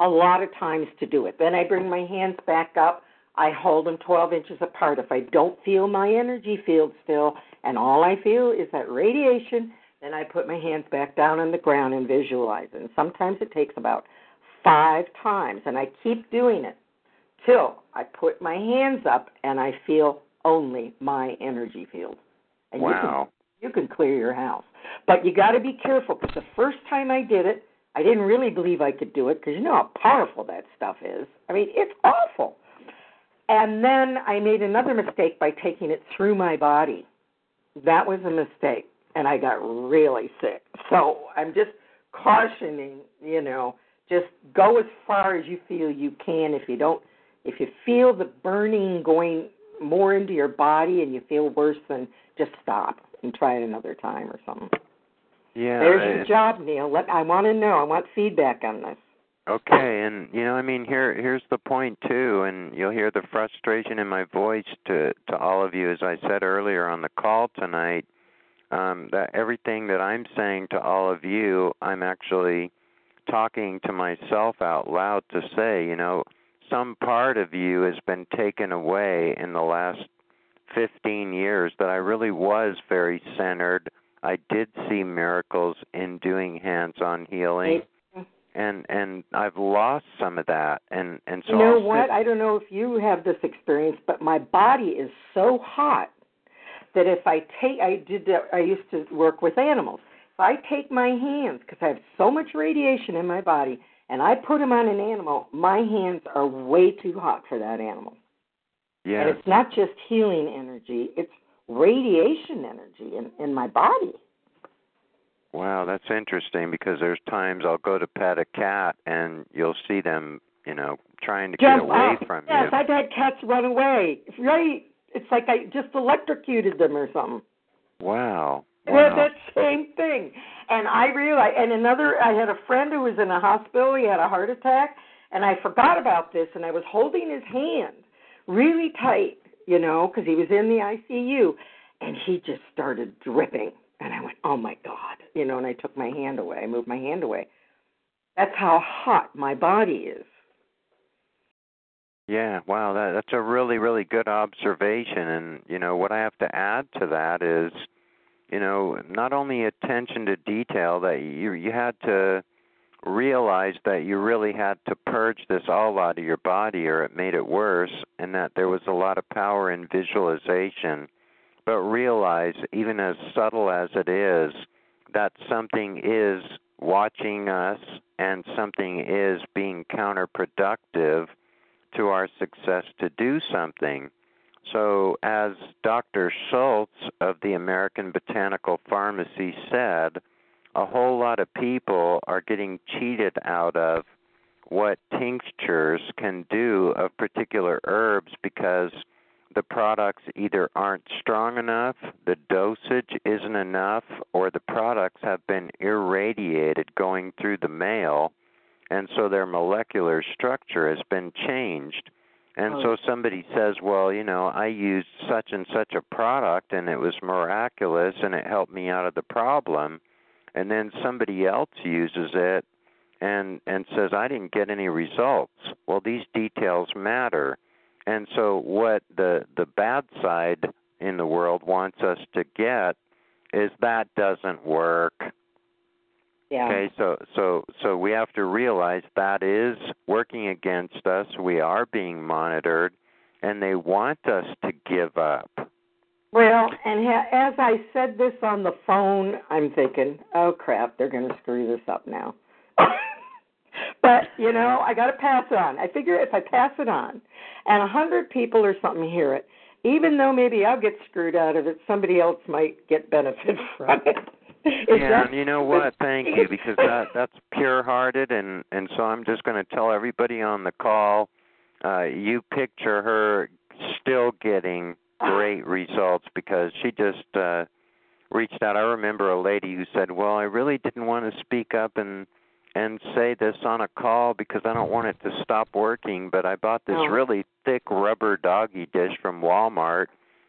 a lot of times to do it. Then I bring my hands back up. I hold them 12 inches apart. If I don't feel my energy field still, and all I feel is that radiation, then I put my hands back down on the ground and visualize it. And sometimes it takes about five times, and I keep doing it till I put my hands up and I feel only my energy field. And you can
Wow.
you can clear your house. But you got to be careful because the first time I did it, I didn't really believe I could do it because you know how powerful that stuff is. I mean, it's awful. And then I made another mistake by taking it through my body. That was a mistake, and I got really sick. So I'm just cautioning, you know, just go as far as you feel you can. If you don't, if you feel the burning going more into your body and you feel worse, then just stop and try it another time or something.
Yeah.
There's your job, Neil. Let I want to know. I want feedback on this.
Okay, and you know, I mean, here here's the point too, and you'll hear the frustration in my voice to to all of you, as I said earlier on the call tonight. Um, that everything that I'm saying to all of you, I'm actually talking to myself out loud to say, you know, some part of you has been taken away in the last 15 years that I really was very centered. I did see miracles in doing hands-on healing and and I've lost some of that and and so
you know what? I don't know if you have this experience, but my body is so hot that if I take, I did, I used to work with animals. If I take my hands, because I have so much radiation in my body, and I put them on an animal, my hands are way too hot for that animal.
Yeah.
And it's not just healing energy, it's radiation energy in, in my body.
Wow, that's interesting because there's times I'll go to pet a cat and you'll see them, you know, trying to
Jump
get away
up.
from
yes,
you.
Yes, I've had cats run away. It's right. It's like I just electrocuted them or something.
Wow. Wow.
had that same thing. And I realized, and another, I had a friend who was in a hospital. He had a heart attack, and I forgot about this, and I was holding his hand really tight, you know, because he was in the ICU, and he just started dripping. And I went, oh my God, you know, and I took my hand away. I moved my hand away. That's how hot my body is.
Yeah, wow, that that's a really really good observation and you know what I have to add to that is you know not only attention to detail that you you had to realize that you really had to purge this all out of your body or it made it worse and that there was a lot of power in visualization but realize even as subtle as it is that something is watching us and something is being counterproductive to our success to do something. So, as Dr. Schulze of the American Botanical Pharmacy said, a whole lot of people are getting cheated out of what tinctures can do of particular herbs because the products either aren't strong enough, the dosage isn't enough, or the products have been irradiated going through the mail and so their molecular structure has been changed. And
Oh.
so somebody says, "Well, you know, I used such and such a product and it was miraculous and it helped me out of the problem." And then somebody else uses it and and says, "I didn't get any results." Well, these details matter. And so what the the bad side in the world wants us to get is that doesn't work.
Yeah.
Okay, so so so we have to realize that is working against us. We are being monitored, and they want us to give up.
Well, and ha- as I said this on the phone, I'm thinking, oh crap, they're going to screw this up now. But you know, I got to pass it on. I figure if I pass it on, and a hundred people or something hear it, even though maybe I'll get screwed out of it, somebody else might get benefit from it. Is
yeah, and you know what? Thank you because that that's pure-hearted, and and so I'm just going to tell everybody on the call. Uh, you picture her still getting great results because she just uh, reached out. I remember a lady who said, "Well, I really didn't want to speak up and and say this on a call because I don't want it to stop working, but I bought this
Oh.
really thick rubber doggy dish from Walmart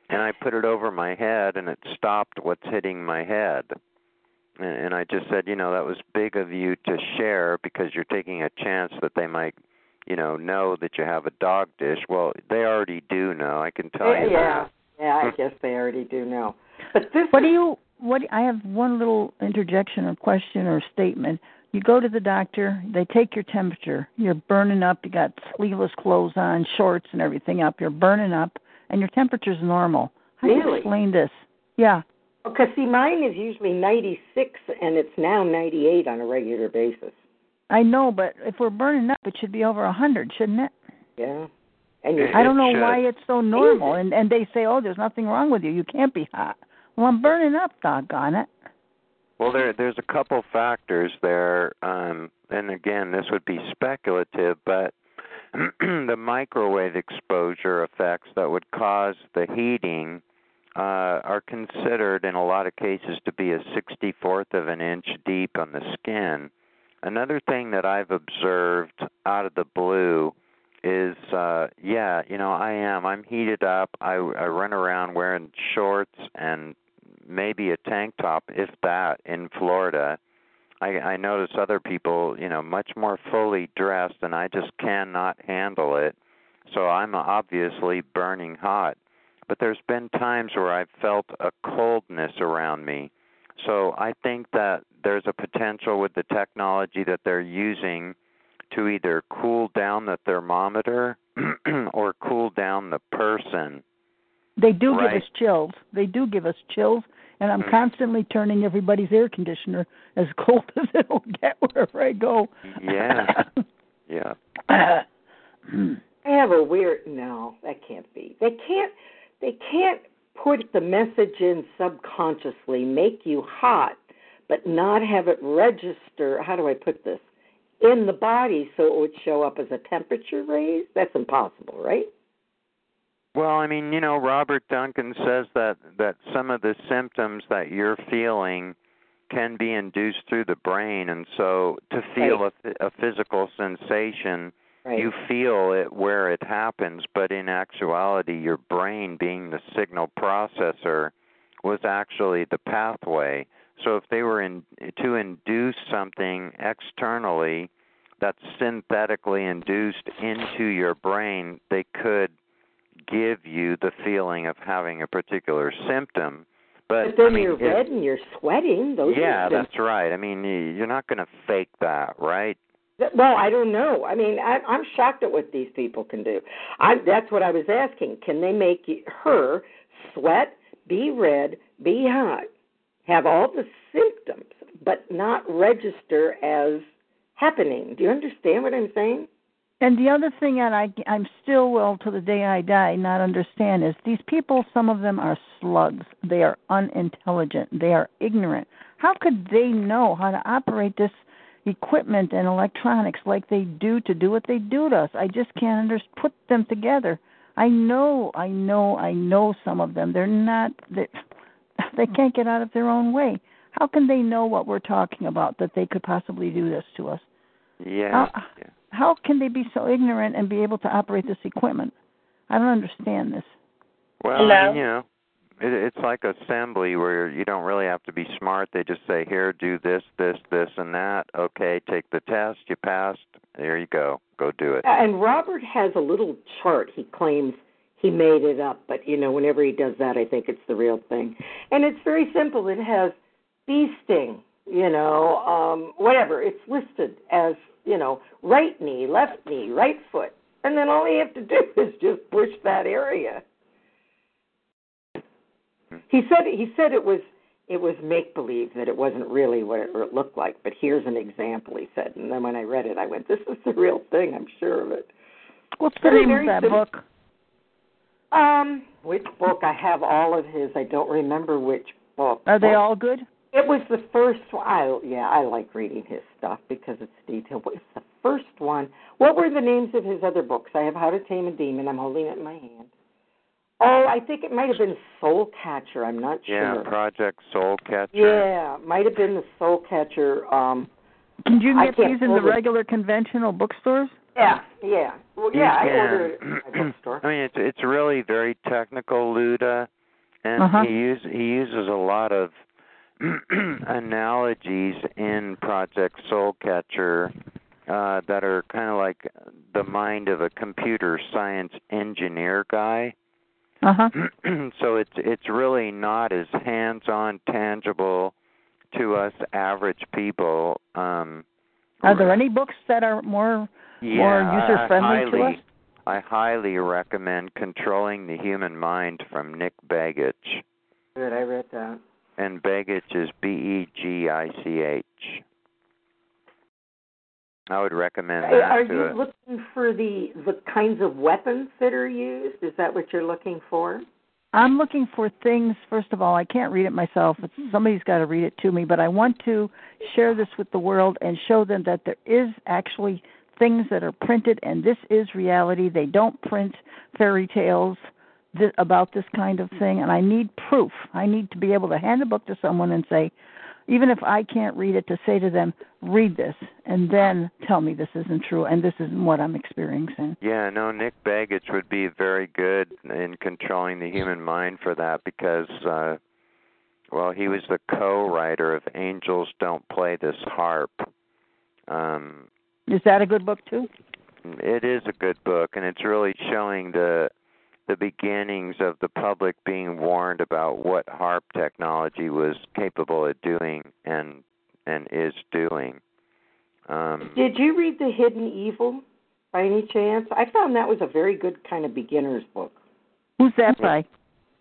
and I put it over my head and it stopped what's hitting my head." And and I just said, you know, that was big of you to share because you're taking a chance that they might, you know, know that you have a dog dish. Well, they already do know. I can tell you
yeah,
that.
yeah, I guess they already do know. But this
What do you what I have one little interjection or question or statement. You go to the doctor, they take your temperature. You're burning up, you got sleeveless clothes on, shorts and everything up. You're burning up and your temperature's normal. How do you explain this? Yeah.
Because see, mine is usually 96, and it's now 98 on a regular basis.
I know, but if we're burning up it should be over a hundred, shouldn't it?
Yeah, and you
I don't know
should.
why it's so normal and and they say, Oh, there's nothing wrong with you, you can't be hot. Well I'm burning up, doggone it.
Well, there there's a couple factors there, um, and again, this would be speculative, but the microwave exposure effects that would cause the heating uh, are considered in a lot of cases to be a 64th of an inch deep on the skin. Another thing that I've observed out of the blue is uh yeah, you know, I am. I'm heated up. I I run around wearing shorts and maybe a tank top if that in Florida. I I notice other people, you know, much more fully dressed and I just cannot handle it. So I'm obviously burning hot. But there's been times where I've felt a coldness around me. So I think that there's a potential with the technology that they're using to either cool down the thermometer or cool down the person.
They do
Right.
give us chills. They do give us chills, and I'm
Mhm.
constantly turning everybody's air conditioner as cold as it'll get wherever I go.
Yeah. Yeah.
I have a weird no, that can't be. They can't they can't put the message in subconsciously, make you hot, but not have it register how do I put this? In the body so it would show up as a temperature raise? That's impossible, right?
Well, I mean, you know, Robert Duncan says that that some of the symptoms that you're feeling can be induced through the brain, and so to feel a, a physical sensation,
Right.
you feel it where it happens, but in actuality, your brain, being the signal processor, was actually the pathway. So if they were in, to induce something externally that's synthetically induced into your brain, they could give you the feeling of having a particular symptom. But,
But then
I mean,
you're
it-
red and you're sweating. Those
yeah, that's right. I mean, you're not going to fake that, right?
Well, I don't know. I mean, I, I'm shocked at what these people can do. I, that's what I was asking. Can they make her sweat, be red, be hot, have all the symptoms, but not register as happening? Do you understand what I'm saying?
And the other thing that I I'm still will to the day I die not understand is these people. Some of them are slugs. They are unintelligent. They are ignorant. How could they know how to operate this equipment and electronics like they do to do what they do to us? I just can't under, put them together. I know, I know, I know some of them. They're not. They they can't get out of their own way. How can they know what we're talking about that they could possibly do this to us?
Yeah.
How-
yeah.
How can they be so ignorant and be able to operate this equipment? I don't understand this.
Well, I mean, you know, it, it's like assembly where you don't really have to be smart. They just say, "Here, do this, this, this, and that." Okay, take the test. You passed. There you go. Go do it.
And Robert has a little chart. He claims he made it up, but you know, whenever he does that, I think it's the real thing. And it's very simple. It has bee sting, you know, um, whatever. It's listed as you know, right knee, left knee, right foot, and then all you have to do is just push that area. He said he said it was it was make believe that it wasn't really what it looked like, but here's an example. He said, and then when I read it, I went, "This is the real thing. I'm sure of it."
What's the name of
very
that
simple.
book?
Um, which book? I have all of his. I don't remember which book.
Are they all good?
It was the first one. I, yeah, I like reading his stuff because it's detailed. What was the first one? What were the names of his other books? I have How to Tame a Demon. I'm holding it in my hand. Oh, I think it might have been Soul Catcher. I'm not
Yeah,
sure.
Yeah, Project Soul Catcher.
Yeah, might have been the Soul Catcher. Um,
Can you get these in the
it.
regular conventional bookstores?
yeah, yeah. Well,
You
yeah, I
can.
ordered it at my bookstore.
I mean, it's it's really very technical, Luda, and
Uh-huh.
he uses he uses a lot of analogies in Project Soul Catcher uh, that are kind of like the mind of a computer science engineer guy.
Uh huh.
so it's it's really not as hands-on, tangible to us average people. Um,
Are there any books that are more
yeah,
more user-friendly
I
to
highly,
us?
I highly recommend Controlling the Human Mind from Nick Begich.
Good, I read that.
And Begich is B E G I C H. I would recommend that
Are
to
you
it.
looking for the the kinds of weapons that are used? Is that what you're looking for?
I'm looking for things. First of all, I can't read it myself. Somebody's got to read it to me. But I want to share this with the world and show them that there is actually things that are printed, and this is reality. They don't print fairy tales th- about this kind of thing, and I need proof. I need to be able to hand a book to someone and say, even if I can't read it, to say to them, read this, and then tell me this isn't true and this isn't what I'm experiencing.
Yeah, no, Nick Begich would be very good in controlling the human mind for that because, uh, well, he was the co-writer of "Angels Don't Play This HAARP." Um,
Is that a good book too?
it is a good book, and it's really showing the the beginnings of the public being warned about what HAARP technology was capable of doing and and is doing. Um,
Did you read The Hidden Evil by any chance? I found that was a very good kind of beginner's book.
Who's that by?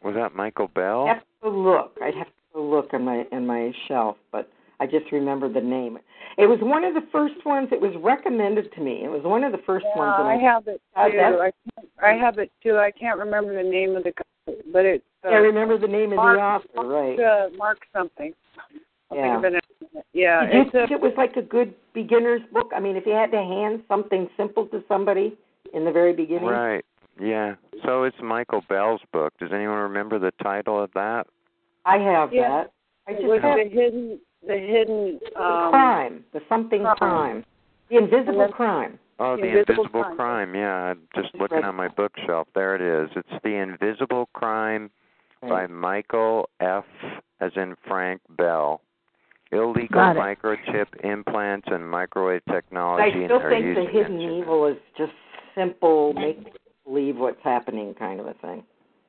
Was that Michael Bell?
I have to look. I'd have to look in my in my shelf, but I just remember the name. It was one of the first ones. It was recommended to me. It was one of the first
Yeah,
ones. and
I have it
Uh,
too.
that's-
I, can't, I have it too. I can't remember the name of the guy, but it's uh,
I remember the name of the author, right?
uh, Mark something. I'll
Yeah.
think of it in a minute. Yeah,
Did you
it's
think
a,
it was like a good beginner's book? I mean, if you had to hand something simple to somebody in the very beginning.
Right. Yeah. So it's Michael Bell's book. Does anyone remember the title of that?
I have
Yeah.
that. I
it
just
was
have
the hidden, the hidden
the
um,
crime, the something
crime.
crime, the invisible
then-
crime.
Oh,
The
The
Invisible
Invisible
Crime.
Crime. Yeah, I'm just
Just
looking on my bookshelf. There it is. It's The Invisible Crime by Michael F. as in Frank Bell. Illegal microchip implants and microwave
But
technology
I
and
still
their
think
use
the
in
hidden
engineering.
evil is just simple, make believe what's happening kind of a thing.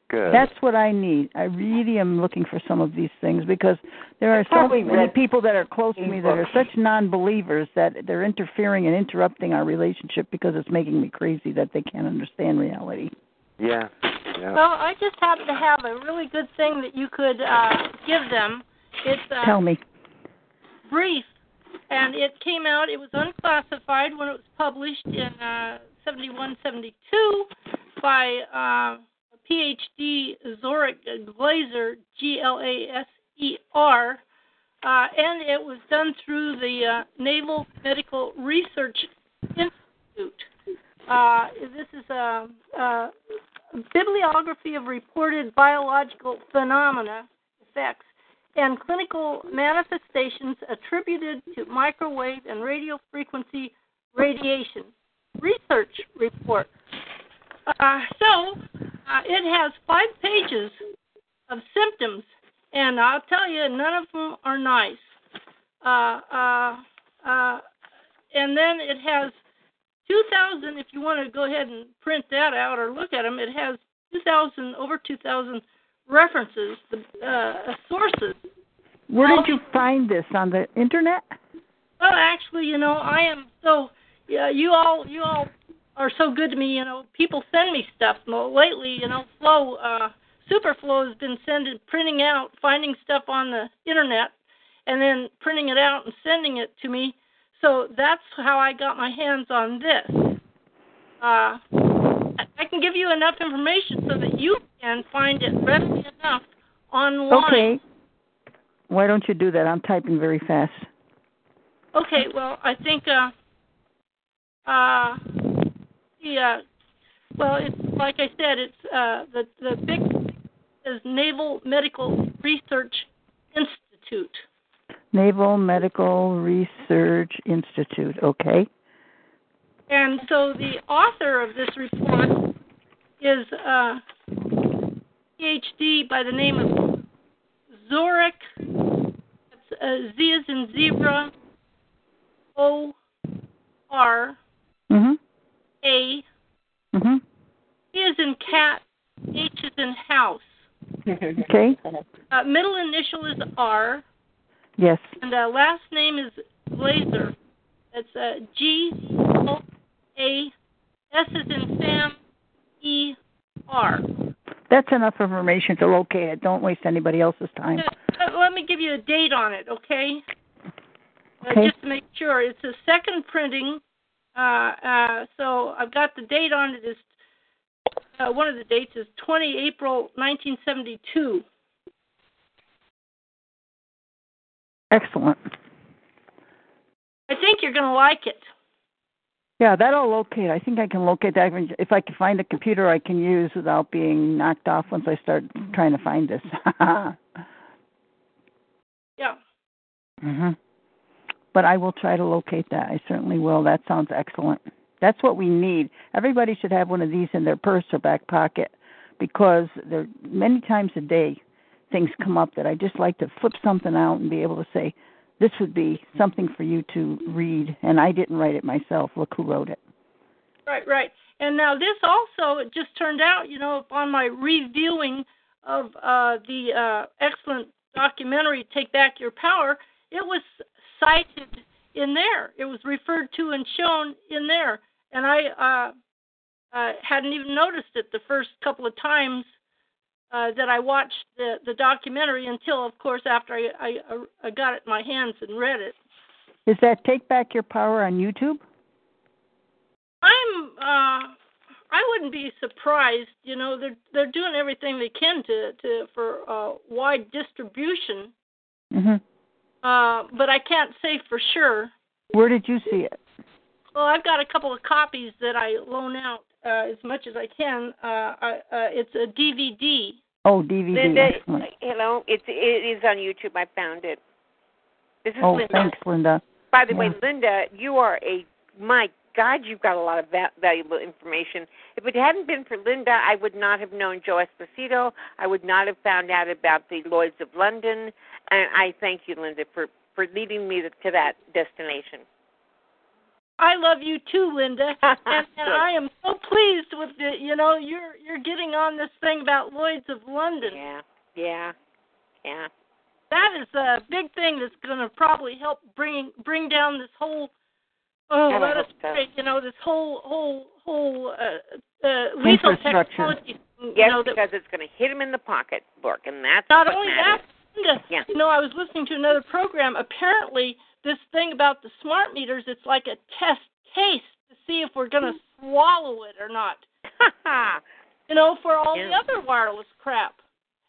Good.
That's what I need. I really am looking for some of these things because there are
I've
so many people that are close to me that are such non-believers that they're interfering and interrupting our relationship because it's making me crazy that they can't understand reality.
Yeah. Yeah.
Well, I just happen to have a really good thing that you could uh, give them. It's uh,
Tell me.
brief, and it came out. It was unclassified when it was published in uh, 71, 72 by uh, PhD Zorach Glaser, G L A S E R, uh, and it was done through the uh, Naval Medical Research Institute. Uh, this is a, a bibliography of reported biological phenomena, effects, and clinical manifestations attributed to microwave and radio frequency radiation. Research report. Uh, so, uh, it has five pages of symptoms, and I'll tell you, none of them are nice. Uh, uh, uh, and then it has 2,000, if you want to go ahead and print that out or look at them, it has 2,000, over 2,000 references, the uh, sources.
Where did you find this on the internet?
Well, actually, you know, I am so. Yeah, you all, you all are so good to me. You know, people send me stuff. Well, lately, you know, Flow, uh, Superflow has been sending, printing out, finding stuff on the internet, and then printing it out and sending it to me. So that's how I got my hands on this. Uh, I can give you enough information so that you can find it readily enough online.
Okay. Why don't you do that? I'm typing very fast.
Okay, well, I think uh uh the uh well, it's like I said, it's uh the the big is Naval Medical Research Institute.
Naval Medical Research Institute. Okay.
And so the author of this report is uh PhD by the name of Zorach that's, uh, Z is in zebra O R. A
Mhm.
C is in cat, H is in house.
Okay.
Uh, middle initial is R,
Yes.
and uh, last name is Glaser. That's uh, G O A S is in Sam E R.
That's enough information to locate it. Don't waste anybody else's time.
Uh, let me give you a date on it, okay? Uh,
Okay.
just to make sure. It's a second printing. Uh, uh, so I've got the date on it is uh, one of the dates is 20 April 1972.
Excellent.
I think you're going to like it.
Yeah, that'll locate. I think I can locate that if I can find a computer I can use without being knocked off once I start trying to find this.
Yeah.
mhm. But I will try to locate that. I certainly will. That sounds excellent. That's what we need. Everybody should have one of these in their purse or back pocket because there many times a day things come up that I just like to flip something out and be able to say, This would be something for you to read and I didn't write it myself. Look who wrote it.
Right, right. And now this also it just turned out, you know, upon my reviewing of uh, the uh, excellent documentary "Take Back Your Power," it was cited in there. It was referred to and shown in there, and I uh, uh, hadn't even noticed it the first couple of times uh, that I watched the the documentary until, of course, after I I, I got it in my hands and read it.
Is that Take Back Your Power on YouTube?
I'm uh I wouldn't be surprised, you know, they're they're doing everything they can to to for uh wide distribution.
Mhm.
Uh but I can't say for sure.
Where did you see it?
Well, I've got a couple of copies that I loan out uh as much as I can. Uh I, uh it's a DVD.
Oh, DVD.
Linda, hello. It's it is on YouTube. I found it. This is
Oh,
Linda.
thanks, Linda.
By the way, Linda, you are a my God. You've got a lot of va- valuable information. If it hadn't been for Linda, I would not have known Joe Esposito. I would not have found out about the Lloyd's of London. And I thank you, Linda, for for leading me to, to that destination.
I love you too, Linda, and, and I am so pleased with the. You know, you're you're getting on this thing about Lloyd's of London.
Yeah, yeah, yeah.
That is a big thing that's going to probably help bring bring down this whole. Oh,
God, I
let us pray, you know this whole whole whole uh, uh, lethal
Infrastructure.
technology. You
Yes,
know, that
because it's going to hit him in the pocketbook, and that's
Not
what
only
matters.
that,
Yeah.
you know, I was listening to another program. Apparently, this thing about the smart meters, it's like a test case to see if we're going to swallow it or not. You know, for all the other wireless crap.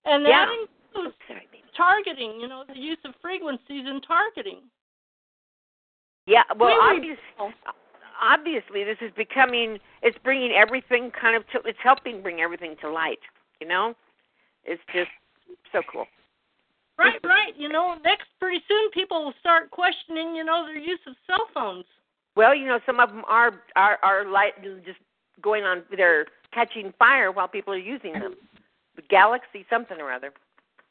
And
Yeah.
that includes targeting, you know, the use of frequencies in targeting.
Yeah, well,
We were-
obvious, obviously, this is becoming. It's bringing everything kind of to. It's helping bring everything to light. You know, it's just so cool.
Right, right. You know, next pretty soon people will start questioning, you know, their use of cell phones.
Well, you know, some of them are are are light just going on. They're catching fire while people are using them. The Galaxy something or other.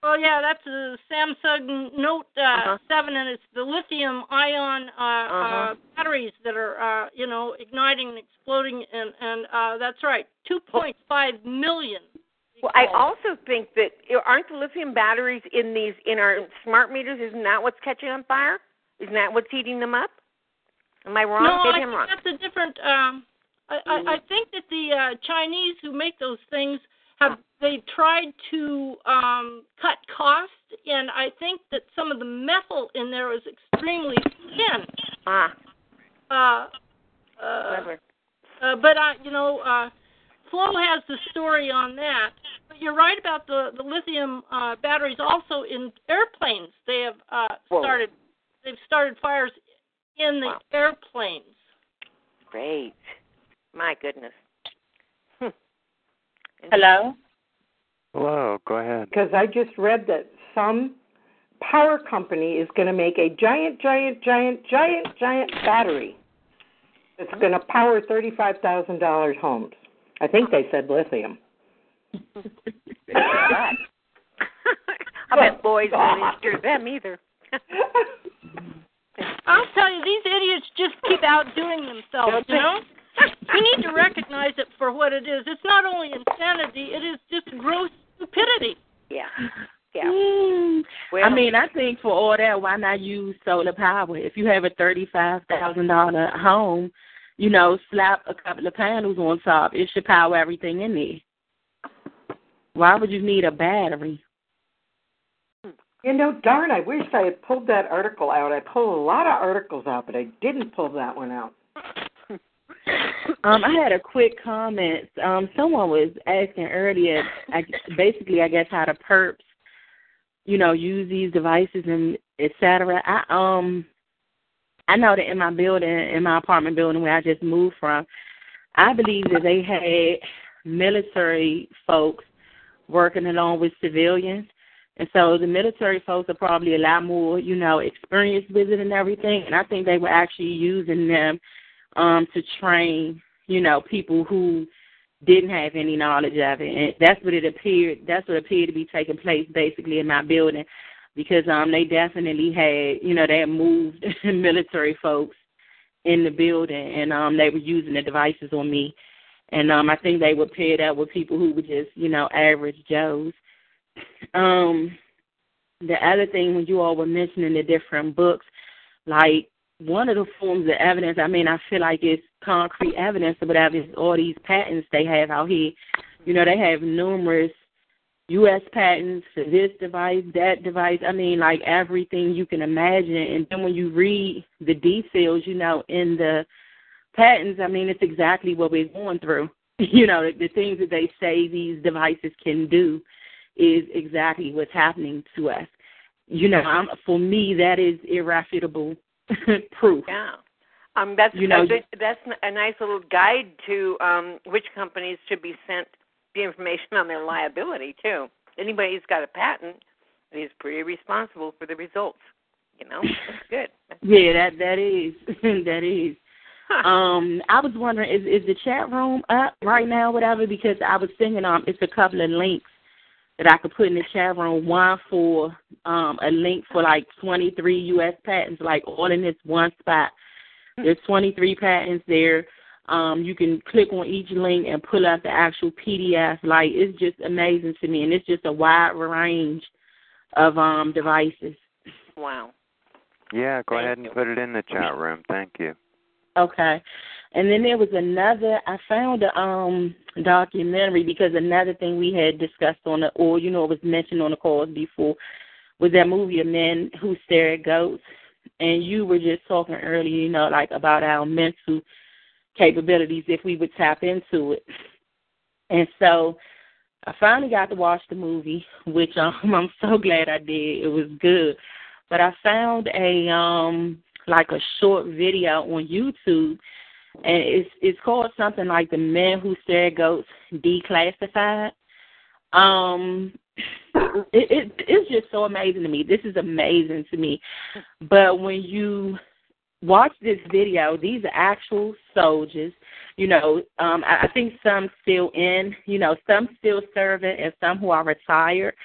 Oh yeah, that's a Samsung Note uh,
Uh-huh.
Seven, and it's the lithium-ion uh,
Uh-huh.
uh, batteries that are, uh, you know, igniting and exploding, and and uh, that's right, 2.5 million.
Well, I also think that aren't the lithium batteries in these in our smart meters? Isn't that what's catching on fire? Isn't that what's heating them up? Am I wrong?
No,
Maybe
I think
wrong.
that's a different. Um, I, I, I think that the uh, Chinese who make those things have they tried to um, cut costs, and I think that some of the metal in there was extremely thin.
Ah,
Uh, uh,
clever.
uh, but I, you know, uh, Flo has the story on that. But you're right about the the lithium uh, batteries. Also in airplanes, they have uh,
Whoa.
started. They've started fires in the
Wow.
airplanes.
Great. My goodness. Hmm.
Hello?
Hello, go ahead.
Because I just read that some power company is going to make a giant, giant, giant, giant, giant battery that's going to power thirty-five thousand dollars homes. I think they said lithium.
I bet boys won't hear them either.
I'll tell you, these idiots just keep outdoing themselves. You know, we need to recognize it for what it is. It's not only insanity; it is just gross stupidity.
yeah. Yeah.
Mm.
Well,
I mean, I think for all that, why not use solar power? If you have a thirty-five thousand dollar home, you know, slap a couple of panels on top. It should power everything in there. Why would you need a battery?
You know, darn, I wish I had pulled that article out. I pulled a lot of articles out, but I didn't pull that one out.
Um, I had a quick comment. Um, someone was asking earlier, I, basically, I guess how the perps, you know, use these devices and et cetera. I um, I know that in my building, in my apartment building where I just moved from, I believe that they had military folks working along with civilians. And so the military folks are probably a lot more, you know, experienced with it and everything. And I think they were actually using them um to train, you know, people who didn't have any knowledge of it. And that's what it appeared that's what appeared to be taking place basically in my building. Because um they definitely had you know, they had moved military folks in the building and um they were using the devices on me. And um I think they were paired up with people who were just, you know, average Joes. Um the other thing when you all were mentioning the different books, like one of the forms of evidence, I mean, I feel like it's concrete evidence whatever, is all these patents they have out here. You know, they have numerous U.S. patents for this device, that device. I mean, like everything you can imagine. And then when you read the details, you know, in the patents, I mean, it's exactly what we're going through. You know, the, the things that they say these devices can do is exactly what's happening to us. You know, I'm, for me, that is irrefutable proof.
Yeah. Um, that's
You know,
that's, that's a nice little guide to um, which companies should be sent the information on their liability too. Anybody who's got a patent is pretty responsible for the results. You know, that's good.
Yeah, that that is that is. Um, I was wondering, is is the chat room up right now, whatever? Because I was thinking, um, it's a couple of links that I could put in the chat room. One for um a link for like 23 U.S. patents, like all in this one spot. There's 23 patents there. Um, you can click on each link and pull out the actual PDF. Like it's just amazing to me, and it's just a wide range of um devices.
Wow.
Yeah, go
Thank
ahead and
you.
put it in the chat room. Thank you.
Okay. And then there was another I found a um documentary because another thing we had discussed on the or you know it was mentioned on the calls before was that movie of men who stare at goats. And you were just talking earlier, you know, like about our mental capabilities if we would tap into it. And so I finally got to watch the movie, which um, I'm so glad I did. It was good. But I found a um like a short video on YouTube and it's it's called something like the men who stare at goats declassified. Um it, it it's just so amazing to me. This is amazing to me. But when you watch this video, these are actual soldiers. You know, um I, I think some still in, you know, some still serving and some who are retired.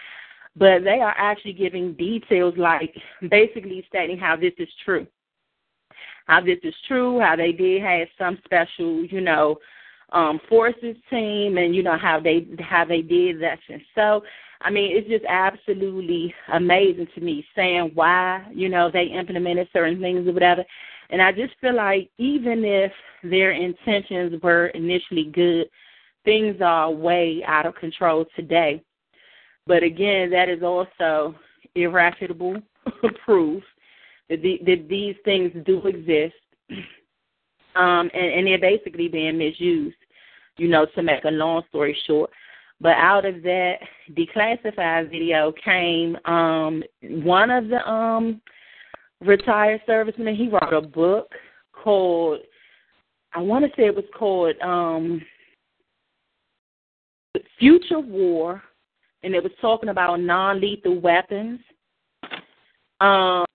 But they are actually giving details like basically stating how this is true how this is true, how they did have some special, you know, um forces team and you know how they how they did that and so I mean it's just absolutely amazing to me saying why, you know, they implemented certain things or whatever. And I just feel like even if their intentions were initially good, things are way out of control today. But again, that is also irrefutable proof that, the, these things do exist, um, and, and they're basically being misused. You know, to make a long story short. But out of that declassified video came um, one of the um, retired servicemen. He wrote a book called, I want to say it was called um, Future War, and it was talking about non-lethal weapons. Um,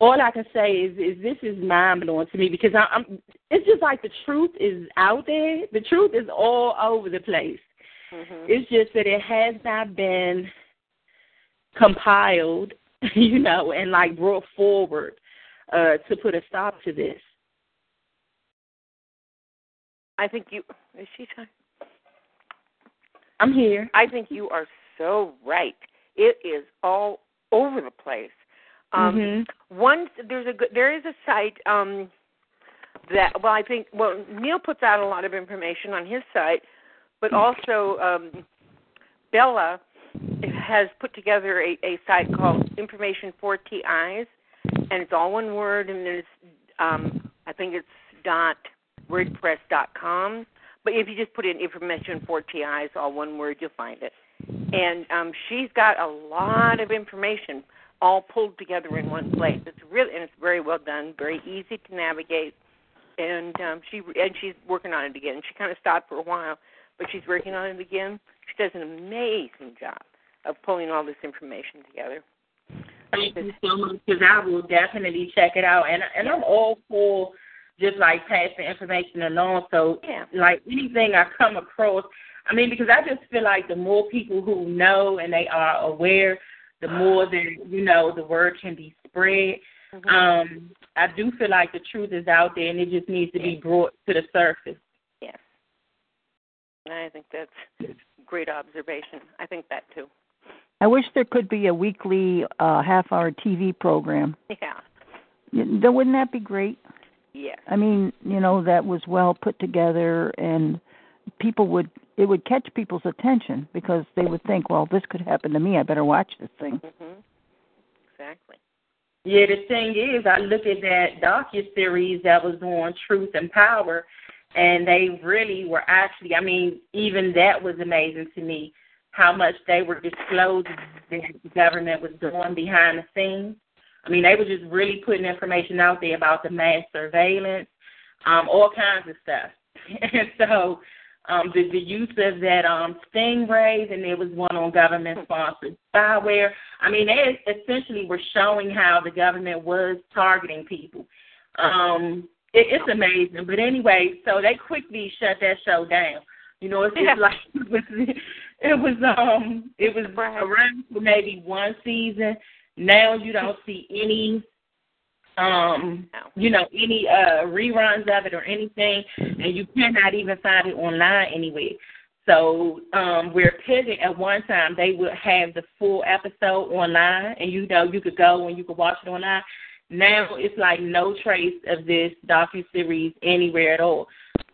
all I can say is, is this is mind blowing to me because I, I'm. It's just like the truth is out there. The truth is all over the place.
Mm-hmm.
It's just that it has not been compiled, you know, and like brought forward uh, to put a stop to this.
I think you is she talking?
I'm here.
I think you are so right. It is all over the place. Um,
Mhm.
One, there's a good, there is a site um, that well, I think well Neil puts out a lot of information on his site, but also um, Bella has put together a, a site called Information for TIs, and it's all one word, and there's um, I think it's dot wordpress dot com. But if you just put in information for TIs, all one word, you'll find it. And um, she's got a lot of information all pulled together in one place. It's really and it's very well done, very easy to navigate. And um, she and she's working on it again. She kind of stopped for a while, but she's working on it again. She does an amazing job of pulling all this information together.
Thank you so much because I will definitely check it out, and and I'm all for just like passing information along. So
Yeah.
like anything I come across, I mean, because I just feel like the more people who know and they are aware, the more that you know the word can be spread.
Mm-hmm.
Um, I do feel like the truth is out there, and it just needs to be brought to the surface.
Yes. And I think that's a great observation. I think that too.
I wish there could be a weekly uh, half-hour TV program.
Yeah.
Y- th- Wouldn't that be great?
Yeah.
I mean, you know, that was well put together and people would it would catch people's attention because they would think, well, this could happen to me. I better watch this thing.
Mhm. Exactly.
Yeah, the thing is, I look at that docu series that was on Truth and Power, and they really were actually. I mean, even that was amazing to me, how much they were disclosing the government was doing behind the scenes. I mean, they were just really putting information out there about the mass surveillance, um, all kinds of stuff. and so, um, the, the use of that um, stingrays, and there was one on government-sponsored spyware. I mean, they essentially were showing how the government was targeting people. Um, it, it's amazing. But anyway, so they quickly shut that show down. You know, it's just
Yeah.
like it was, it was um it was around for maybe one season. Now you don't see any um
No.
you know any uh reruns of it or anything and you cannot even find it online anywhere so um where pivot at one time. They would have the full episode online and you know you could go and you could watch it online. Now it's like no trace of this docu series anywhere at all.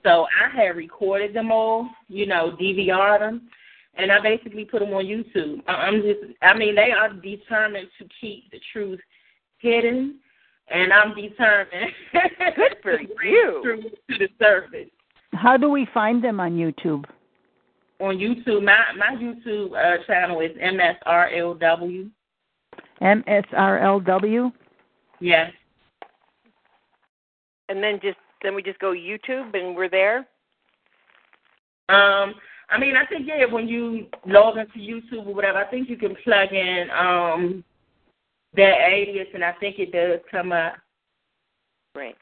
So i had recorded them all you know dvr'd them and i basically put them on youtube. I'm just i mean they are determined to keep the truth hidden and I'm determined.
Good for
to bring
you.
Truth to the surface
How do we find them on YouTube?
on YouTube. My my YouTube uh, channel is MSRLW.
MSRLW.
Yes.
And then just then we just go YouTube and we're there.
Um. I mean, I think yeah. When you log into YouTube or whatever, I think you can plug in um that alias, and I think it does come up.
Right.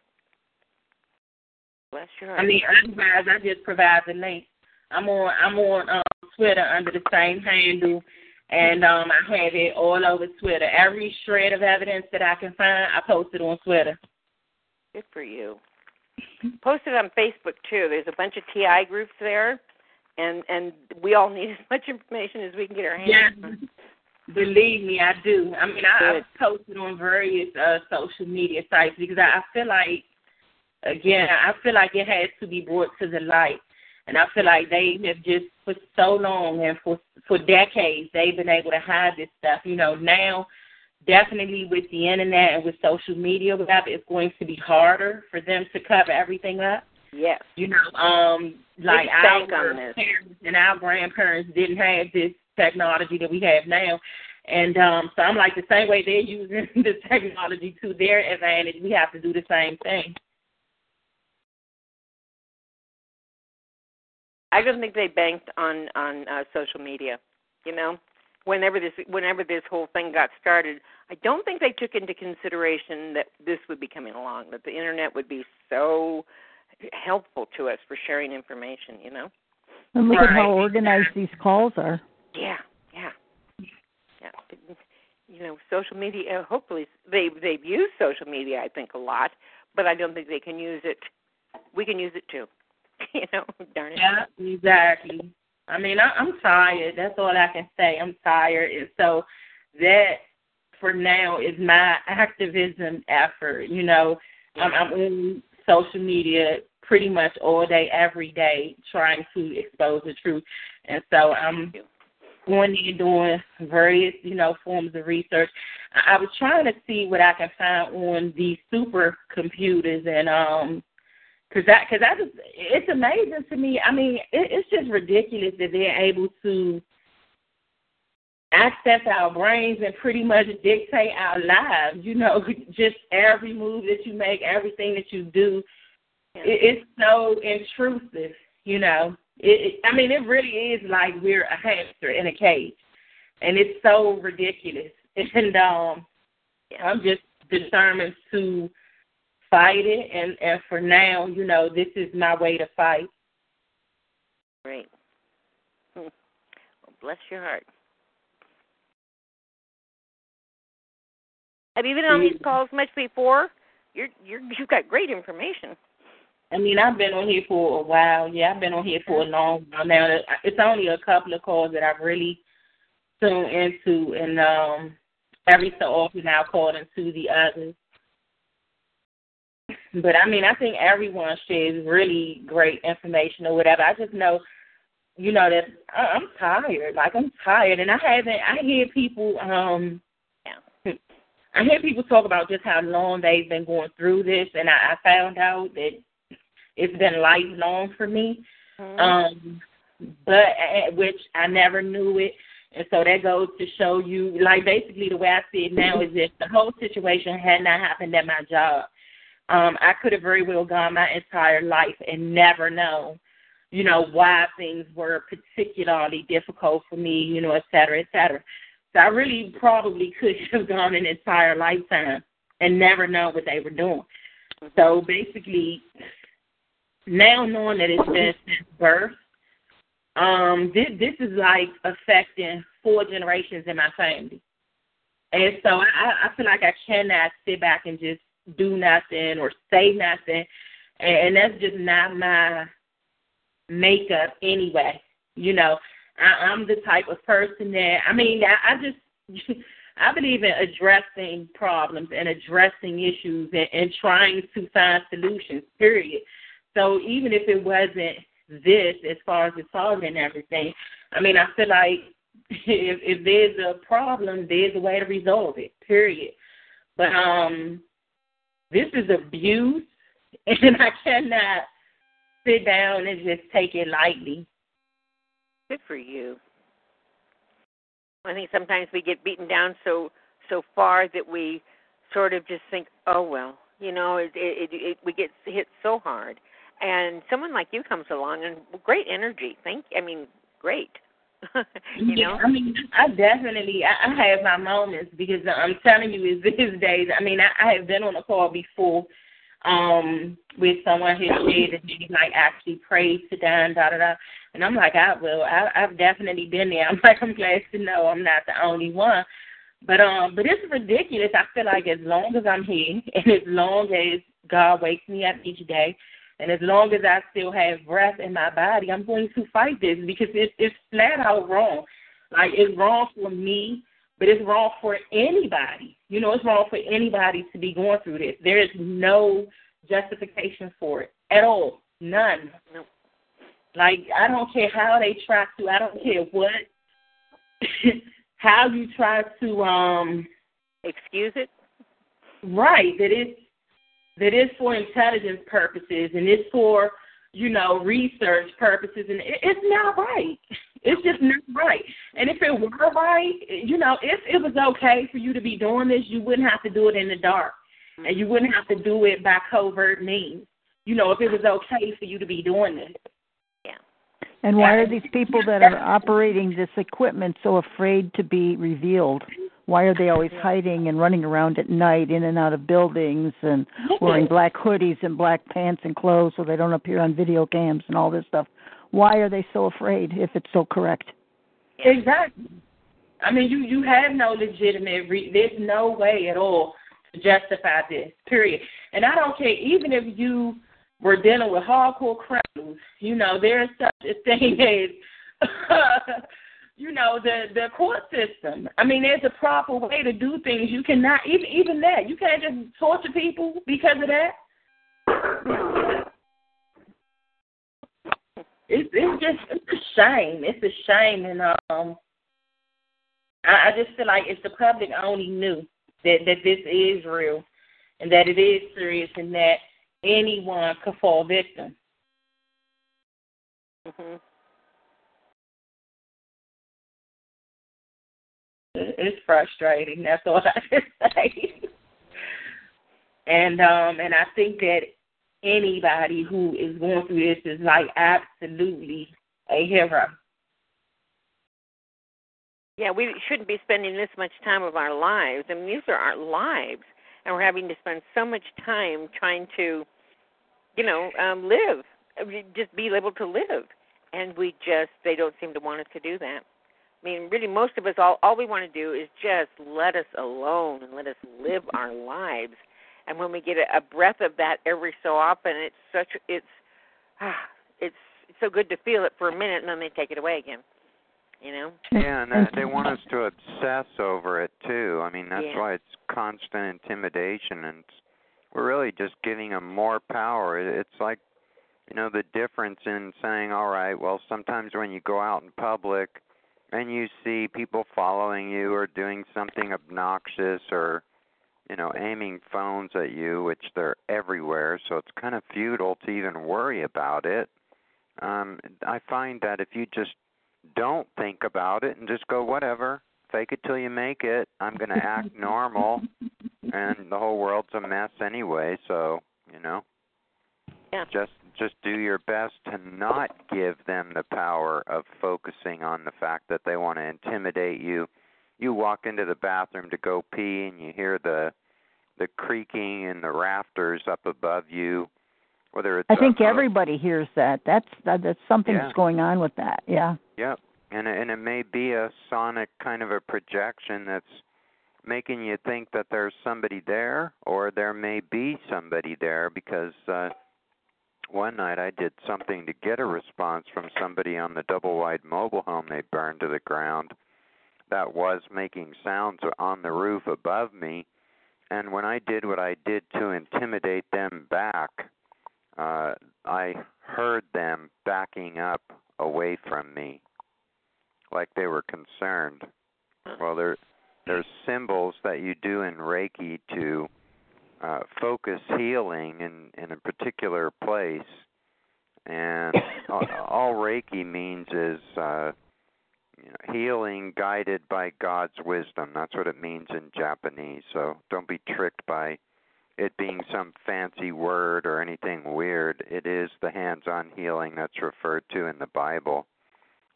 Bless your heart.
I mean, otherwise, I just provide the link. I'm on I'm on um, Twitter under the same handle, and um, I have it all over Twitter. Every shred of evidence that I can find, I post it on Twitter.
Good for you. Post it on Facebook too. There's a bunch of TI groups there, and and we all need as much information as we can get our hands
Yes,
on.
Believe me, I do. I mean, I, I've posted on various uh, social media sites because I, I feel like, again, I feel like it has to be brought to the light. And I feel like they have just for so long and for for decades they've been able to hide this stuff. You know, now definitely with the internet and with social media, whatever, it's going to be harder for them to cover everything up.
Yes.
You know, um, like our parents and our grandparents didn't have this technology that we have now. And um, so I'm like the same way they're using the technology to their advantage, we have to do the same thing.
I don't think they banked on on uh, social media. You know, whenever this whenever this whole thing got started, I don't think they took into consideration that this would be coming along. That the internet would be so helpful to us for sharing information. You know.
And look at how organized these calls are.
Yeah, yeah, yeah. You know, social media. Uh, hopefully, they they've used social media. I think a lot, but I don't think they can use it. We can use it too. you know, darn it.
Yeah, exactly. I mean, I, I'm tired. That's all I can say. I'm tired, and so that for now is my activism effort. You know, I'm, I'm on social media pretty much all day, every day, trying to expose the truth, and so I'm going in doing various, you know, forms of research. I, I was trying to see what I can find on these supercomputers and um because that because that is it's amazing to me. I mean, it, it's just ridiculous that they're able to access our brains and pretty much dictate our lives. You know, just every move that you make, everything that you do, it, it's so intrusive. You know, it. I mean, it really is like we're a hamster in a cage, and it's so ridiculous. And um, I'm just determined to fight it and and for now you know this is my way to fight
Great. Well, bless your heart. Have you been on these calls much before? You're you're you've got great information.
I mean i've been on here for a while yeah i've been on here for a long while now it's only a couple of calls that i've really tuned into and um every so often i'll call into the others but I mean, I think everyone shares really great information or whatever. I just know, you know, that I'm tired. Like I'm tired, and I haven't. I hear people. um I hear people talk about just how long they've been going through this, and I, I found out that it's been lifelong for me.
Mhm.
Um, but uh, which I never knew it, and so that goes to show you, like basically the way I see it now is if the whole situation had not happened at my job, um, I could have very well gone my entire life and never known, you know, why things were particularly difficult for me, you know, et cetera, et cetera. So I really probably could have gone an entire lifetime and never known what they were doing. So basically, now knowing that it's been since birth, um, this this is like affecting four generations in my family, and so I, I feel like I cannot sit back and just do nothing or say nothing, and, and that's just not my makeup anyway. You know, I, I'm the type of person that I mean, I, I just I believe in addressing problems and addressing issues and, and trying to find solutions. Period. So even if it wasn't this, as far as the solving and everything, I mean, I feel like if if there's a problem, there's a way to resolve it. Period. But um, this is abuse, and I cannot sit down and just take it lightly.
Good for you. I think sometimes we get beaten down so so far that we sort of just think, oh well, you know, it, it, it, it we get hit so hard, and someone like you comes along and great energy. Thank, I mean, great. you
yeah,
know,
I mean, I definitely I, I have my moments because I'm telling you, is these days. I mean, I, I have been on a call before um with someone who said that they like actually prayed to them, da da da. And I'm like, I will. I, I've definitely been there. I'm like, I'm glad to know I'm not the only one. But um, but it's ridiculous. I feel like as long as I'm here, and as long as God wakes me up each day, and as long as I still have breath in my body, I'm going to fight this because it's it's flat out wrong. Like it's wrong for me, but it's wrong for anybody. You know, it's wrong for anybody to be going through this. There is no justification for it at all. None.
Nope.
Like I don't care how they try to. I don't care what. how you try to um
excuse it.
Right. That is that is for intelligence purposes and it's for you know research purposes and it, it's not right. It's just not right. And if it were right, you know, if it was okay for you to be doing this, you wouldn't have to do it in the dark, and you wouldn't have to do it by covert means. You know, if it was okay for you to be doing this. Yeah.
And why are these people that are operating this equipment so afraid to be revealed? Why are they always hiding and running around at night in and out of buildings and wearing black hoodies and black pants and clothes so they don't appear on video cams and all this stuff? Why are they so afraid if it's so correct?
Exactly. I mean, you you have no legitimate. Re- there's no way at all to justify this. Period. And I don't care. Even if you were dealing with hardcore criminals, you know, there is such a thing as, you know, the the court system. I mean, there's a proper way to do things. You cannot even even that. You can't just torture people because of that. It's it's just it's a shame. It's a shame, and um, I, I just feel like if the public only knew that that this is real, and that it is serious, and that anyone could fall victim.
hmm
It's frustrating. That's all I can say. And um, and I think that anybody who is going through this is like absolutely a hero.
Yeah, we shouldn't be spending this much time of our lives. I mean, these are our lives, and we're having to spend so much time trying to, you know, um, live, just be able to live, and we just they don't seem to want us to do that. I mean, really, most of us all all we want to do is just let us alone and let us live our lives. And when we get a, a breath of that every so often, it's such it's ah, it's it's so good to feel it for a minute, and then they take it away again. You know.
Yeah, and they, want us to obsess over it too. I mean, that's
Yeah.
why it's constant intimidation and we're really just giving them more power. It's like you know the difference in saying, all right, well, sometimes when you go out in public and you see people following you or doing something obnoxious or you know aiming phones at you, which they're everywhere, so it's kind of futile to even worry about it. Um, I find that if you just don't think about it and just go whatever, fake it till you make it. I'm going to act normal, and the whole world's a mess anyway. So you know,
Yeah.
just just do your best to not give them the power of focusing on the fact that they want to intimidate you. You walk into the bathroom to go pee, and you hear the the creaking in the rafters up above you. Whether it's
I think everybody hears that. That's that, that's something's
Yeah.
going on with that. Yeah.
Yep. And it- and it may be a sonic kind of a projection that's making you think that there's somebody there or there may be somebody there because uh one night I did something to get a response from somebody on the double wide mobile home they burned to the ground that was making sounds on the roof above me and when I did what I did to intimidate them back uh I heard them backing up away from me like they were concerned. Well, there there's symbols that you do in Reiki to uh, focus healing in in a particular place, and all, all Reiki means is uh, you know, healing guided by God's wisdom. That's what it means in Japanese. So don't be tricked by it being some fancy word or anything weird. It is the hands-on healing that's referred to in the Bible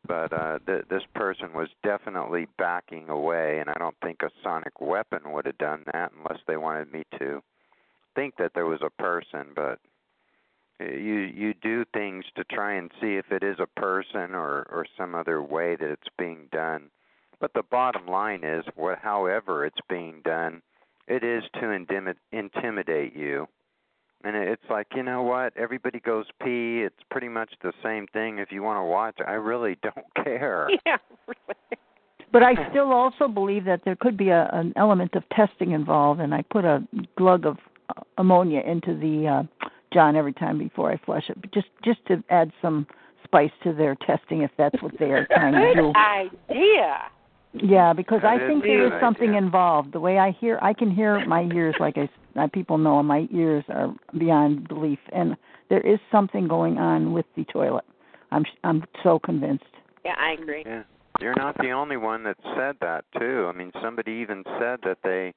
but uh th- this person was definitely backing away and I don't think a sonic weapon would have done that unless they wanted me to think that there was a person but you you do things to try and see if it is a person or or some other way that it's being done but the bottom line is what however it's being done it is to intimi- intimidate you and it's like, you know what? Everybody goes pee. It's pretty much the same thing. If you want to watch, I really don't care.
Yeah, really.
But I still also believe that there could be a, an element of testing involved, and I put a glug of ammonia into the uh, John every time before I flush it, but just just to add some spice to their testing, if that's what they are trying to do.
Good idea.
Yeah, because I think there is something
idea.
involved. The way I hear, I can hear my ears, like I, uh, people know, my ears are beyond belief, and there is something going on with the toilet. I'm I'm so convinced.
Yeah, I agree.
Yeah. You're not the only one that said that too. I mean, somebody even said that they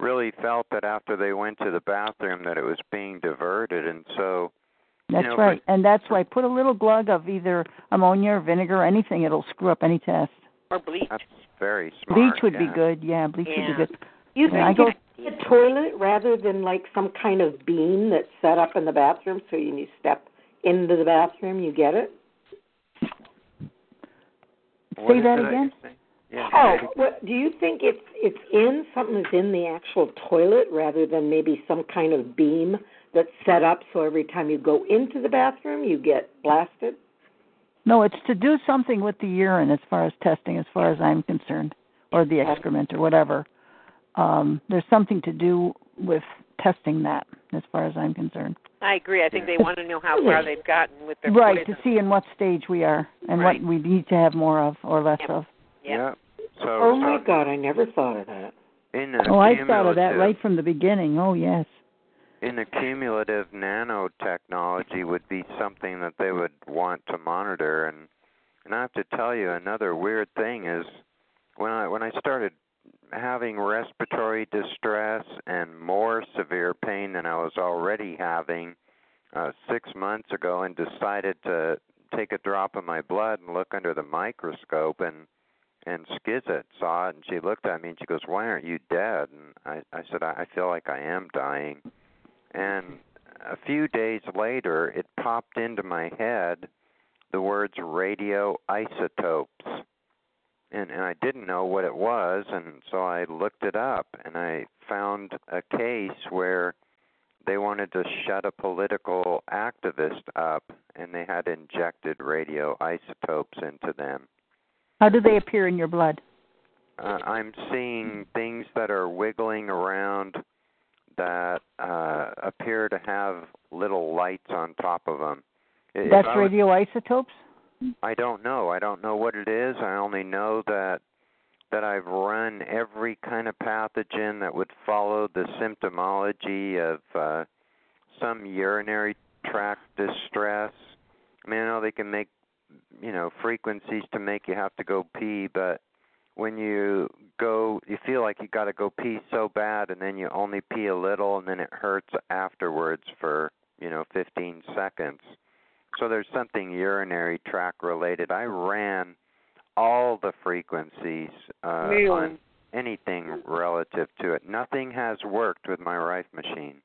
really felt that after they went to the bathroom that it was being diverted and so
That's
know,
right,
but-
and that's why put a little glug of either ammonia or vinegar or anything. It'll screw up any test.
Or bleach.
that's very smart.
Bleach would
yeah.
be good. Yeah, bleach
Yeah.
would be good.
You
Yeah, I
think
go-
it's a toilet rather than like some kind of beam that's set up in the bathroom so when you step into the bathroom you get it?
What
Say
is
that again.
you're saying? Yeah.
Oh, what, do you think it's it's in something that's in the actual toilet rather than maybe some kind of beam that's set up so every time you go into the bathroom you get blasted?
No, it's to do something with the urine as far as testing, as far as I'm concerned, or the excrement or whatever. Um, there's something to do with testing that, as far as I'm concerned.
I agree. I think they want to know how far they've gotten with their
Right, to see in what stage we are and
Right.
what we need to have more of or less
Yep.
of.
Yeah.
Yeah. So,
Oh my
so
god, I never thought of that.
in the
Oh, I thought of that right from the beginning. Oh, yes.
in the cumulative nanotechnology would be something that they would want to monitor and and I have to tell you another weird thing is when I when I started having respiratory distress and more severe pain than I was already having uh 6 months ago and decided to take a drop of my blood and look under the microscope and and Skizit saw it and she looked at me and she goes, "Why aren't you dead?" And I I said, "I, I feel like I am dying." And a few days later, it popped into my head the words radioisotopes. And, and I didn't know what it was, and so I looked it up, and I found a case where they wanted to shut a political activist up, and they had injected radioisotopes into them.
How do they appear in your blood?
Uh, I'm seeing things that are wiggling around that uh, appear to have little lights on top of them. If
That's
was-
radioisotopes?
I don't know. I don't know what it is. I only know that that I've run every kind of pathogen that would follow the symptomology of uh, some urinary tract distress. I mean, I know they can make you know frequencies to make you have to go pee, but when you go, you feel like you got to go pee so bad, and then you only pee a little, and then it hurts afterwards for you know 15 seconds. So there's something urinary tract related. I ran all the frequencies uh,
Neil.
on anything relative to it. Nothing has worked with my Rife machine.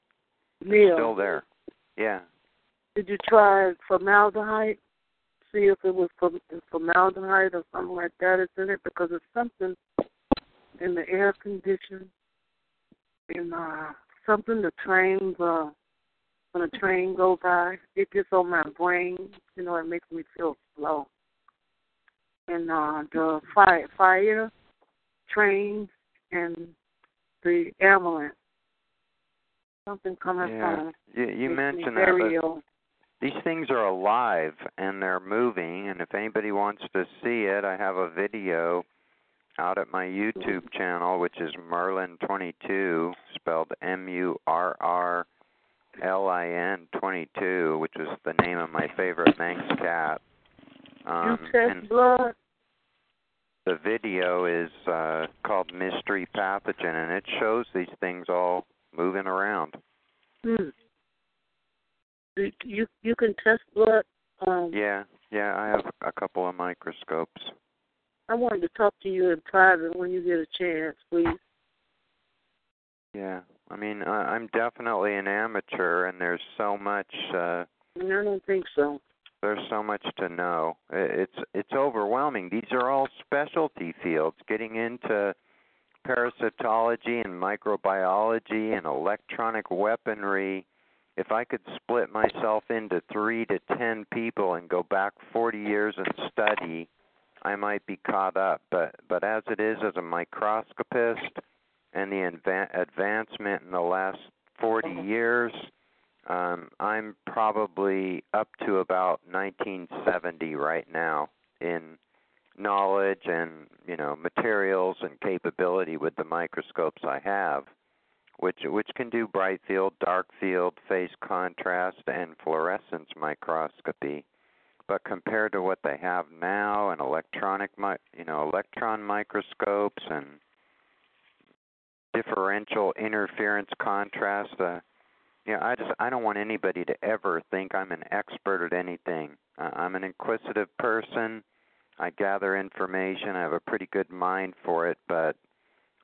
Neil,
Still there. Yeah.
did you try formaldehyde? See if it was from formaldehyde or something like that is in it because it's something in the air condition, in uh, something the trains uh, when a train goes by, it gets on my brain. You know, it makes me feel slow. And uh, the fire, fire trains and the ambulance, something coming
Yeah.
from.
You, you mentioned that, but. These things are alive and they're moving and if anybody wants to see it i have a video out at my youtube channel which is merlin 22 spelled m u r r l i n 22 which is the name of my favorite manx cat um and
blood.
the video is uh called mystery pathogen and it shows these things all moving around
Hmm. You you can test blood. Um,
yeah yeah i have a couple of microscopes
I wanted to talk to you in private when you get a chance, please.
Yeah, I mean, I, I'm definitely an amateur, and there's so much. uh
I don't think so.
There's so much to know. It's it's overwhelming. These are all specialty fields. Getting into parasitology and microbiology and electronic weaponry. If I could split myself into three to ten people and go back 40 years and study, I might be caught up. But but as it is, as a microscopist, and the adva- advancement in the last 40 years, um, I'm probably up to about 1970 right now in knowledge and you know materials and capability with the microscopes I have, which which can do bright field, dark field, phase contrast, and fluorescence microscopy. But compared to what they have now, and electronic, you know, electron microscopes and differential interference contrast. Uh, yeah, I just I don't want anybody to ever think I'm an expert at anything. Uh, I'm an inquisitive person. I gather information. I have a pretty good mind for it, but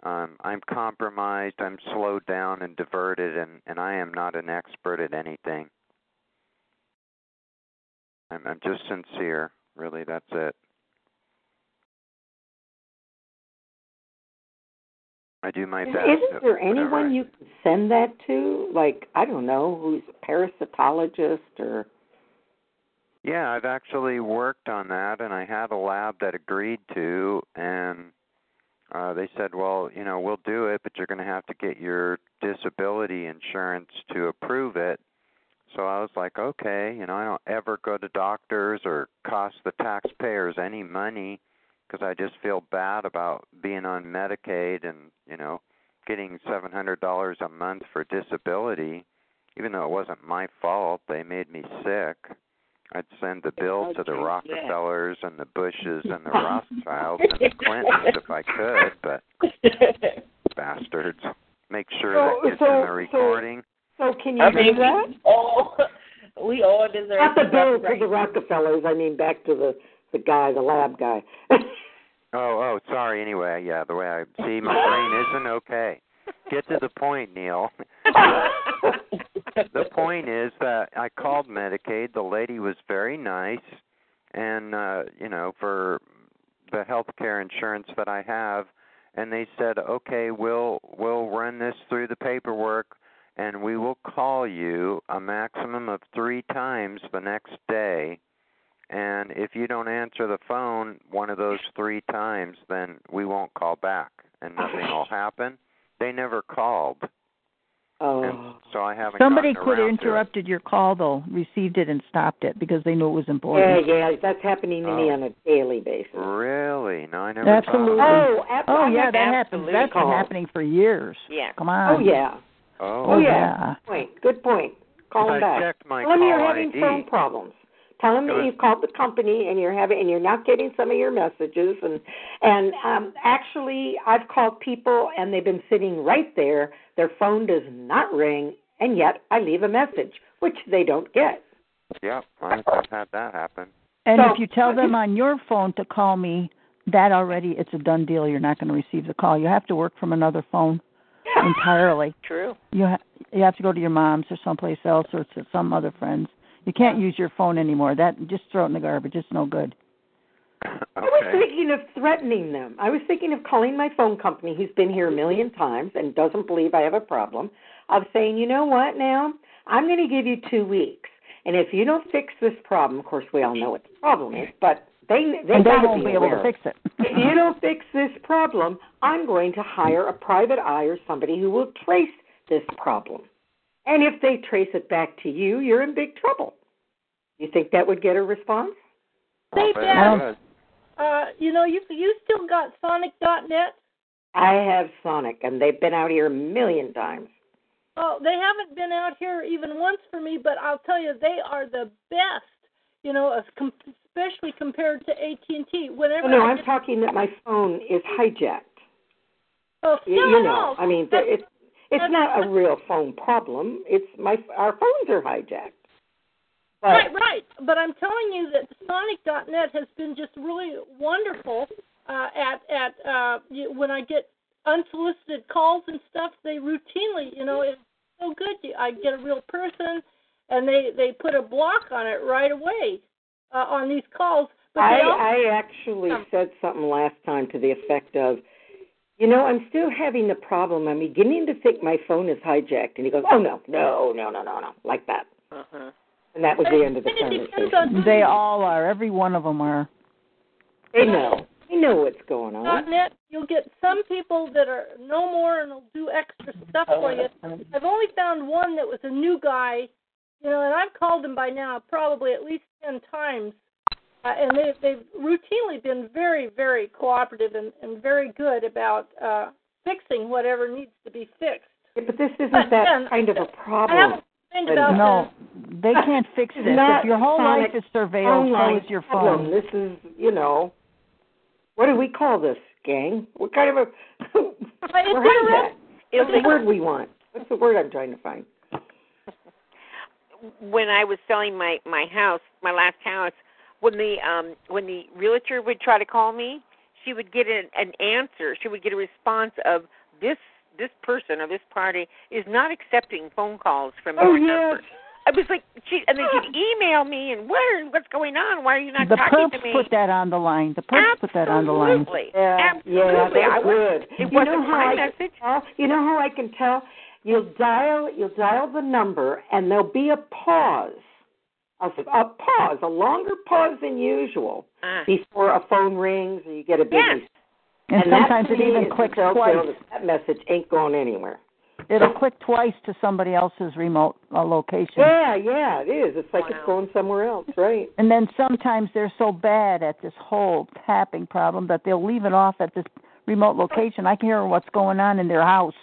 um, I'm compromised. I'm slowed down and diverted, and and I am not an expert at anything. I'm, I'm just sincere. Really, that's it. I do my best.
Isn't there
whatever I-
anyone you can send that to? Like, I don't know, who's a parasitologist or
Yeah, I've actually worked on that, and I had a lab that agreed to, and uh, they said, well, you know, we'll do it, but you're going to have to get your disability insurance to approve it. So I was like, okay, you know, I don't ever go to doctors or cost the taxpayers any money because I just feel bad about being on Medicaid and, you know, getting $700 a month for disability, even though it wasn't my fault. They made me sick. I'd send the bill to the Rockefellers and the Bushes and the Rothschilds and the Clintons if I could, but bastards. Make sure
So-
that gets
so-
in the recording.
so can you
I
do that?
we all we all deserve
Not the bill
copyright.
to the Rockefellers, I mean back to the the guy, the lab guy.
Oh, oh, sorry. Anyway, yeah, the way I see my brain isn't okay. Get to the point, Neil. the point is that I called Medicaid. The lady was very nice, and uh, you know, for the health care insurance that I have, and they said, "Okay, we'll we'll run this through the paperwork, and we will call you a maximum of three times the next day." And if you don't answer the phone one of those three times, then we won't call back and nothing will happen. They never called.
Oh.
So I haven't.
Somebody could have
around to it.
interrupted your call though, received it and stopped it because they knew it was important.
Yeah, yeah, that's happening to me
Oh.
on a daily basis.
Really? No, I never
Absolutely.
Oh, ab-
Oh yeah, that happens.
absolute
That's been happening for years.
Yeah.
Come on.
Oh yeah.
Oh,
Oh, yeah.
yeah.
Point. Good point. Call them
I
back.
checked my
Tell them you're having
ID.
phone problems. Tell them that you've called the company and you're having and you're not getting some of your messages and and um actually I've called people and they've been sitting right there. Their phone does not ring and yet I leave a message which they don't get.
Yep, I- I've had that happen.
And
So-
if you tell them on your phone to call me, that already it's a done deal. You're not going to receive the call. You have to work from another phone entirely.
True.
You ha- you have to go to your mom's or someplace else or to some other friends. You can't use your phone anymore. That just throw it in the garbage. It's no good.
I was thinking of threatening them. I was thinking of calling my phone company, who's been here a million times and doesn't believe I have a problem, of saying, you know what, now I'm going to give you two weeks, and if you don't fix this problem, of course we all know what the problem is, but they they
and they won't
be
be able
aware.
to fix it.
if you don't fix this problem, I'm going to hire a private eye or somebody who will trace this problem. And if they trace it back to you, you're in big trouble. You think that would get a response?
Say,
I'll
Dad.
Uh, you know, you you still got Sonic.net.
I have Sonic, and they've been out here a million times.
Oh, they haven't been out here even once for me, but I'll tell you, they are the best. You know, especially compared to AT and T. Whenever
Oh, no,
I
I'm talking that my phone is hijacked.
oh,
You,
still
you know,
no.
I mean,
That's-
it's it's not a real phone problem. It's my our phones are hijacked. But
Right, right. But I'm telling you that Sonic.net has been just really wonderful uh, at at uh, when I get unsolicited calls and stuff. They routinely, you know, it's so good. I get a real person, and they they put a block on it right away uh, on these calls. But
I
also,
I actually
Um,
said something last time to the effect of, you know, I'm still having the problem. I'm beginning to think my phone is hijacked. And he goes, Oh no, no, no, no, no, no, like that.
Uh-huh.
And that was the end of the
and it depends
conversation.
They all are. Every one of them are.
They know. They know what's going on.
dot net, you'll get some people that are no more and will do extra stuff for you. I've only found one that was a new guy, you know, and I've called him by now probably at least ten times, uh, and they they've routinely been very very cooperative and, and very good about uh, fixing whatever needs to be fixed.
Yeah, but this isn't
But
that
then,
kind of a problem.
Haven't about
No, they can't fix this.
not
If your whole life is surveilled, so is your
problem.
phone.
This is, you know, what do we call this, gang? What kind of a
the.
we're. What's the word we want? What's the word I'm trying to find?
when I was selling my my house, my last house, when the um when the realtor would try to call me, she would get an, an answer. She would get a response of this this person or this party is not accepting phone calls from
Oh
your
yes.
number. I was like, she, and then she'd email me and where what's going on? Why are you not
The
talking to me?
The put that on the line. The perps put that on the line.
Absolutely.
Yeah,
Absolutely.
yeah,
I
that's
was-
good.
It
you
wasn't
know how
my
I
message.
Can tell? You know how I can tell? You'll dial, you'll dial the number, and there'll be a pause, a, a pause, a longer pause than usual
Ah.
before a phone rings or you get a busy.
Yes.
And,
that
sometimes it even clicks
telltale
twice.
that That message ain't going anywhere.
It'll click twice to somebody else's remote uh, location.
Yeah, yeah, it is. It's like
Wow.
it's going somewhere else, right?
And then sometimes they're so bad at this whole tapping problem that they'll leave it off at this remote location. I can hear what's going on in their house.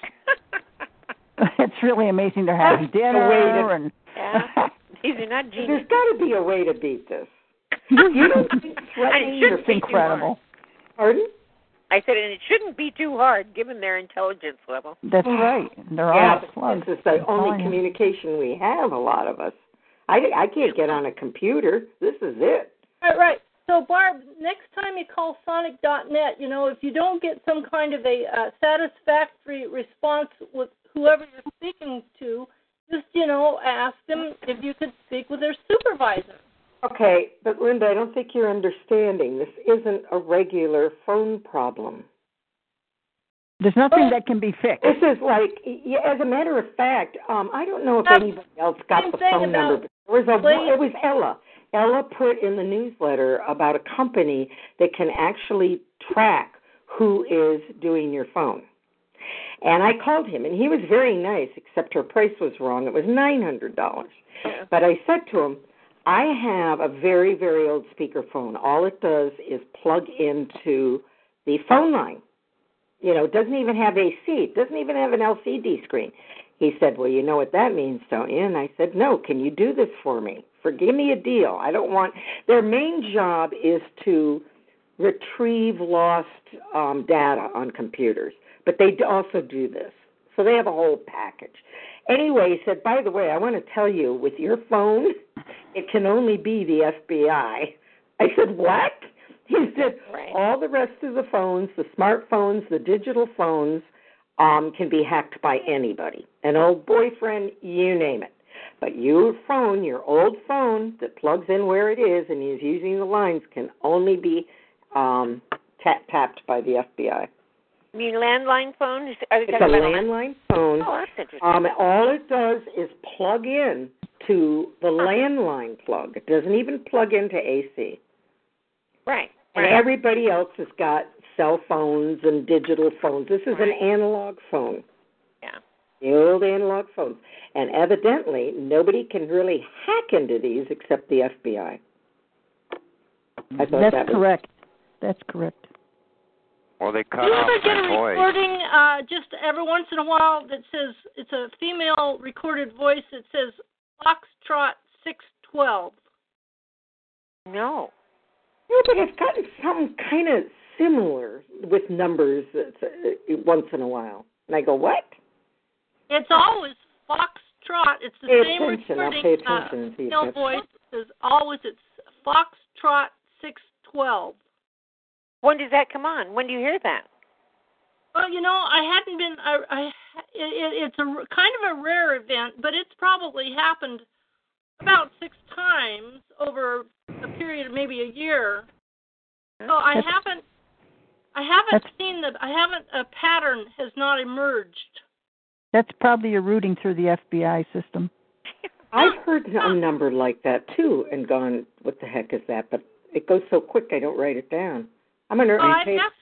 it's really amazing. They're having dinner
wait a-
and
Yeah. These are not
There's
genius.
got to be a way to beat this. You don't think threatening
it
your
shouldn't be too
incredible.
Pardon?
I said, and it shouldn't be too hard given their intelligence level.
That's right. They're
yeah,
all slugs.
this is the
I'm
only
telling
communication we have. A lot of us. I I can't get on a computer. This is it.
Right, right. So, Barb, next time you call Sonic.net, you know, if you don't get some kind of a uh, satisfactory response with whoever you're speaking to, just, you know, ask them if you could speak with their supervisor.
Okay, but Linda, I don't think you're understanding. This isn't a regular phone problem.
There's nothing that can be fixed.
This is like, yeah, as a matter of fact, um, I don't know if
That's
anybody else got the phone number,
about
but there was a
Blade.
it was Ella. Ella put in the newsletter about a company that can actually track who is doing your phone. And I called him, and he was very nice, except her price was wrong. It was nine hundred dollars. But I said to him, I have a very, very old speakerphone. All it does is plug into the phone line. You know, it doesn't even have AC. It doesn't even have an LCD screen. He said, Well, you know what that means, don't you? And I said, No, can you do this for me? For give me a deal. I don't want their main job is to retrieve lost um, data on computers, but they also do this. So they have a whole package. Anyway, he said, By the way, I want to tell you, with your phone, it can only be the FBI. I said, What? He said,
Right.
All the rest of the phones, the smartphones, the digital phones, um, can be hacked by anybody. An old boyfriend, you name it. But your phone, your old phone that plugs in where it is and is using the lines can only be um, tap- tapped by the FBI.
You mean landline phone? Is- Are they
It's a
talking about
landline phone.
Oh, that's interesting.
Um, all it does is plug in to the landline plug. It doesn't even plug into AC.
right.
And
Right.
everybody else has got cell phones and digital phones. This is an analog phone.
Yeah.
The old analog phones. And evidently, nobody can really hack into these except the FBI. I thought
That's
that was
correct. That's correct.
Well, they cut
Do you
off
ever get a
voice.
recording uh, just every once in a while that says it's a female recorded voice that says Foxtrot six twelve?
No.
No, but I've gotten some kind of similar with numbers that's, uh, once in a while. And I go, what?
It's always Foxtrot. It's the
Pay
same
attention. I'll
recording
pay
uh,
attention and see if
female voice. It says always it's Foxtrot six twelve.
When does that come on? When do you hear that?
Well, you know, I hadn't been. I, I it, it's a kind of a rare event, but it's probably happened about six times over a period of maybe a year. So I
That's-
haven't. I haven't seen the. I haven't. A pattern has not emerged.
That's probably you're rooting through the FBI system.
I've heard a number like that too and gone, what the heck is that? But it goes so quick I don't write it down. I'm going to
Well, I've asked.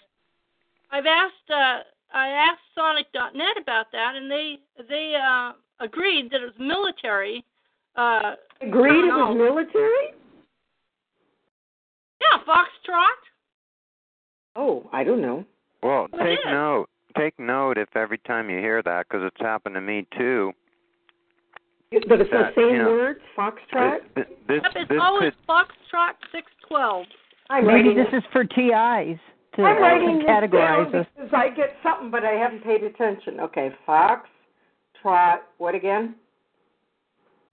I've asked. Uh, I asked Sonic.net about that, and they they uh, agreed that it was military. Uh,
Agreed it was military?
yeah, Foxtrot.
Oh, I don't know.
Well,
Well, it
take note. Take note if every time you hear that, because it's happened to me too.
But it's
That,
the same
you know,
words, foxtrot?
This, this,
Yep, it's
this
always
could
Foxtrot six twelve.
I'm
Maybe this is for TIs to
I'm uh, writing this
categorize
down
us.
because I get something, but I haven't paid attention. Okay, fox, trot, what again?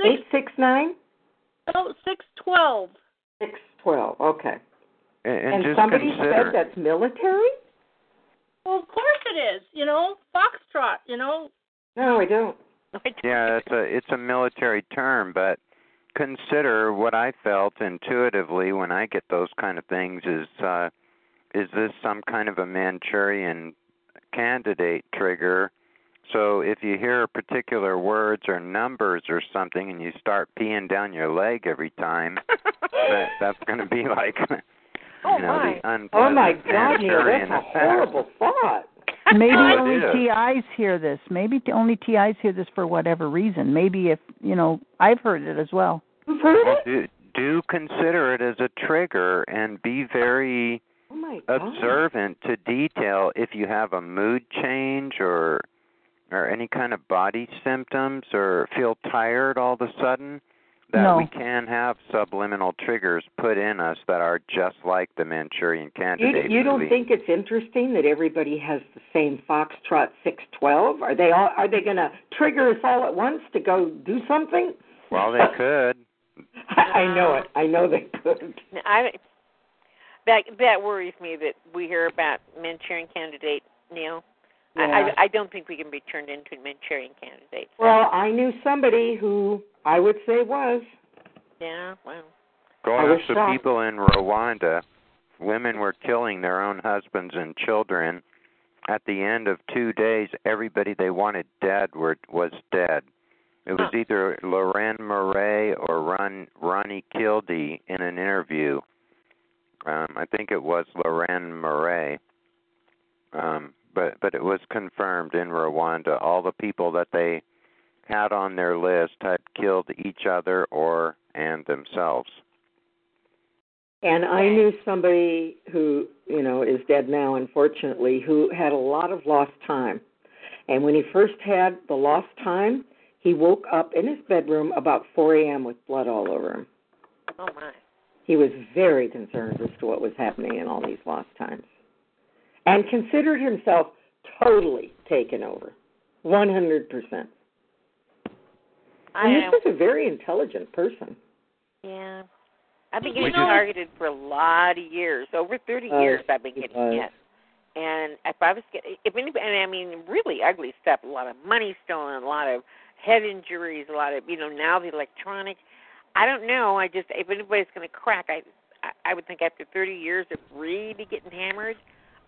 Eight six nine
Oh, six twelve.
six twelve. Okay.
and, and
And somebody
consider.
said that's military?
Well, of course it is. You know, Foxtrot. You know,
No, I don't.
Yeah, it's a it's a military term, but consider what I felt intuitively when I get those kind of things is uh is this some kind of a Manchurian candidate trigger? So if you hear particular words or numbers or something and you start peeing down your leg every time, that that's going to be like
Oh,
you know
my.
the unpleasant
Oh my God,
Manchurian
that's a
effect.
horrible thought.
Maybe only. TIs hear this. Maybe t- only TIs hear this for whatever reason. Maybe if you know, I've heard it as well.
You've heard
Well,
it?
do, do consider it as a trigger and be very
Oh
observant to detail if you have a mood change or or any kind of body symptoms or feel tired all of a sudden that
No.
we can have subliminal triggers put in us that are just like the Manchurian candidate
you don't think it's interesting that everybody has the same Foxtrot 612? Are they all? Are they going to trigger us all at once to go do something?
well, they could.
I, I know it. I know they could.
I that that worries me that we hear about Manchurian candidate Neil. I,
Yeah.
I I don't think we can be turned into a Manchurian candidates.
Well, I knew somebody who I would say was.
Yeah, well.
Go
I was
ask the people in Rwanda. Women were killing their own husbands and children. At the end of two days, everybody they wanted dead were was dead. It was either Lorraine Murray or Ron, Rauni Kilde in an interview. Um, I think it was Lorraine Murray. Um, but but it was confirmed in Rwanda. All the people that they had on their list had killed each other or and themselves.
And I knew somebody who, you know, is dead now, unfortunately, who had a lot of lost time. And when he first had the lost time, he woke up in his bedroom about 4 a.m. with blood all over him.
Oh my.
He was very concerned as to what was happening in all these lost times and considered himself totally taken over 100%.
I
And this
am.
was a very intelligent person.
Yeah. I've been getting
know-
targeted for a lot of years. Over 30
Uh,
years I've been getting
was.
hit. And if I was getting, if anybody, and I mean really ugly stuff, a lot of money stolen, a lot of head injuries, a lot of, you know, now the electronic. I don't know. I just, if anybody's going to crack, I, I, I would think after 30 years of really getting hammered,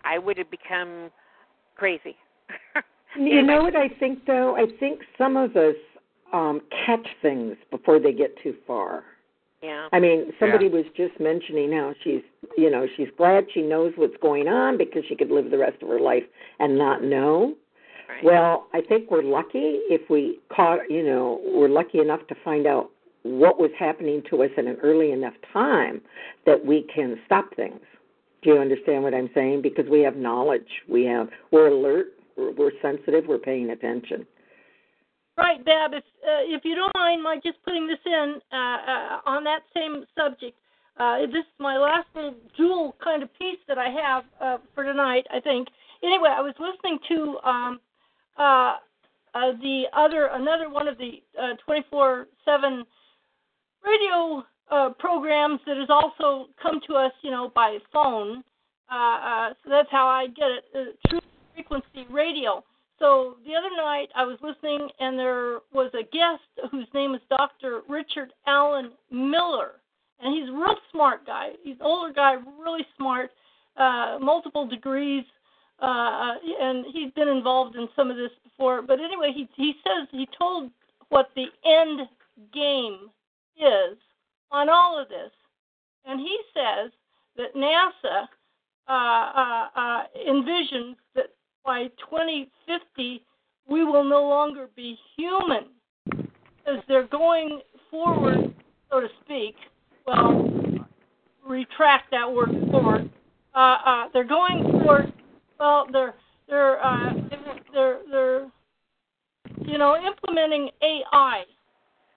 I would have become crazy.
You know what I think, though? I think some of us um, catch things before they get too far.
Yeah.
I mean, somebody was just mentioning how she's, you know, she's glad she knows what's going on because she could live the rest of her life and not know.
Right.
Well, I think we're lucky if we caught, you know, we're lucky enough to find out what was happening to us in an early enough time that we can stop things. Do you understand what I'm saying? Because we have knowledge, we have, we're alert, we're, we're sensitive, we're paying attention.
Right, Deb. If uh, if you don't mind my just putting this in uh, uh, on that same subject, uh, this is my last little jewel kind of piece that I have uh, for tonight. I think. Anyway, I was listening to um, uh, the other another one of the uh, 24/7 radio uh, programs that has also come to us, you know, by phone. Uh, uh, so that's how I get it. Uh, True Frequency Radio. So the other night I was listening, and there was a guest whose name is Dr. Richard Alan Miller, and he's a real smart guy. He's an older guy, really smart, uh, multiple degrees, uh, and he's been involved in some of this before. But anyway, he he says he told what the end game is on all of this, and he says that NASA uh, uh, uh, envisions that by 2050 we will no longer be human as they're going forward, so to speak. Well, retract that word forward. Uh, uh, they're going forward. Well, they're they're uh, they're they're you know implementing AI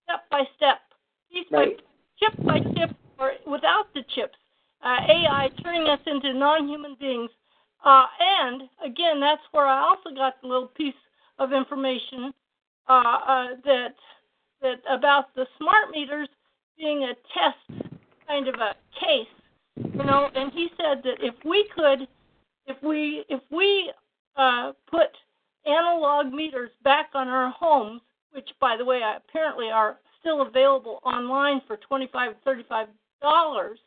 step by step, piece
Right.
by chip by chip, or without the chips. Uh, AI turning us into non-human beings. Uh, and again, that's where I also got the little piece of information uh, uh, that that about the smart meters being a test kind of a case, you know. And he said that if we could, if we if we uh, put analog meters back on our homes, which by the way apparently are still available online for twenty five thirty five dollars,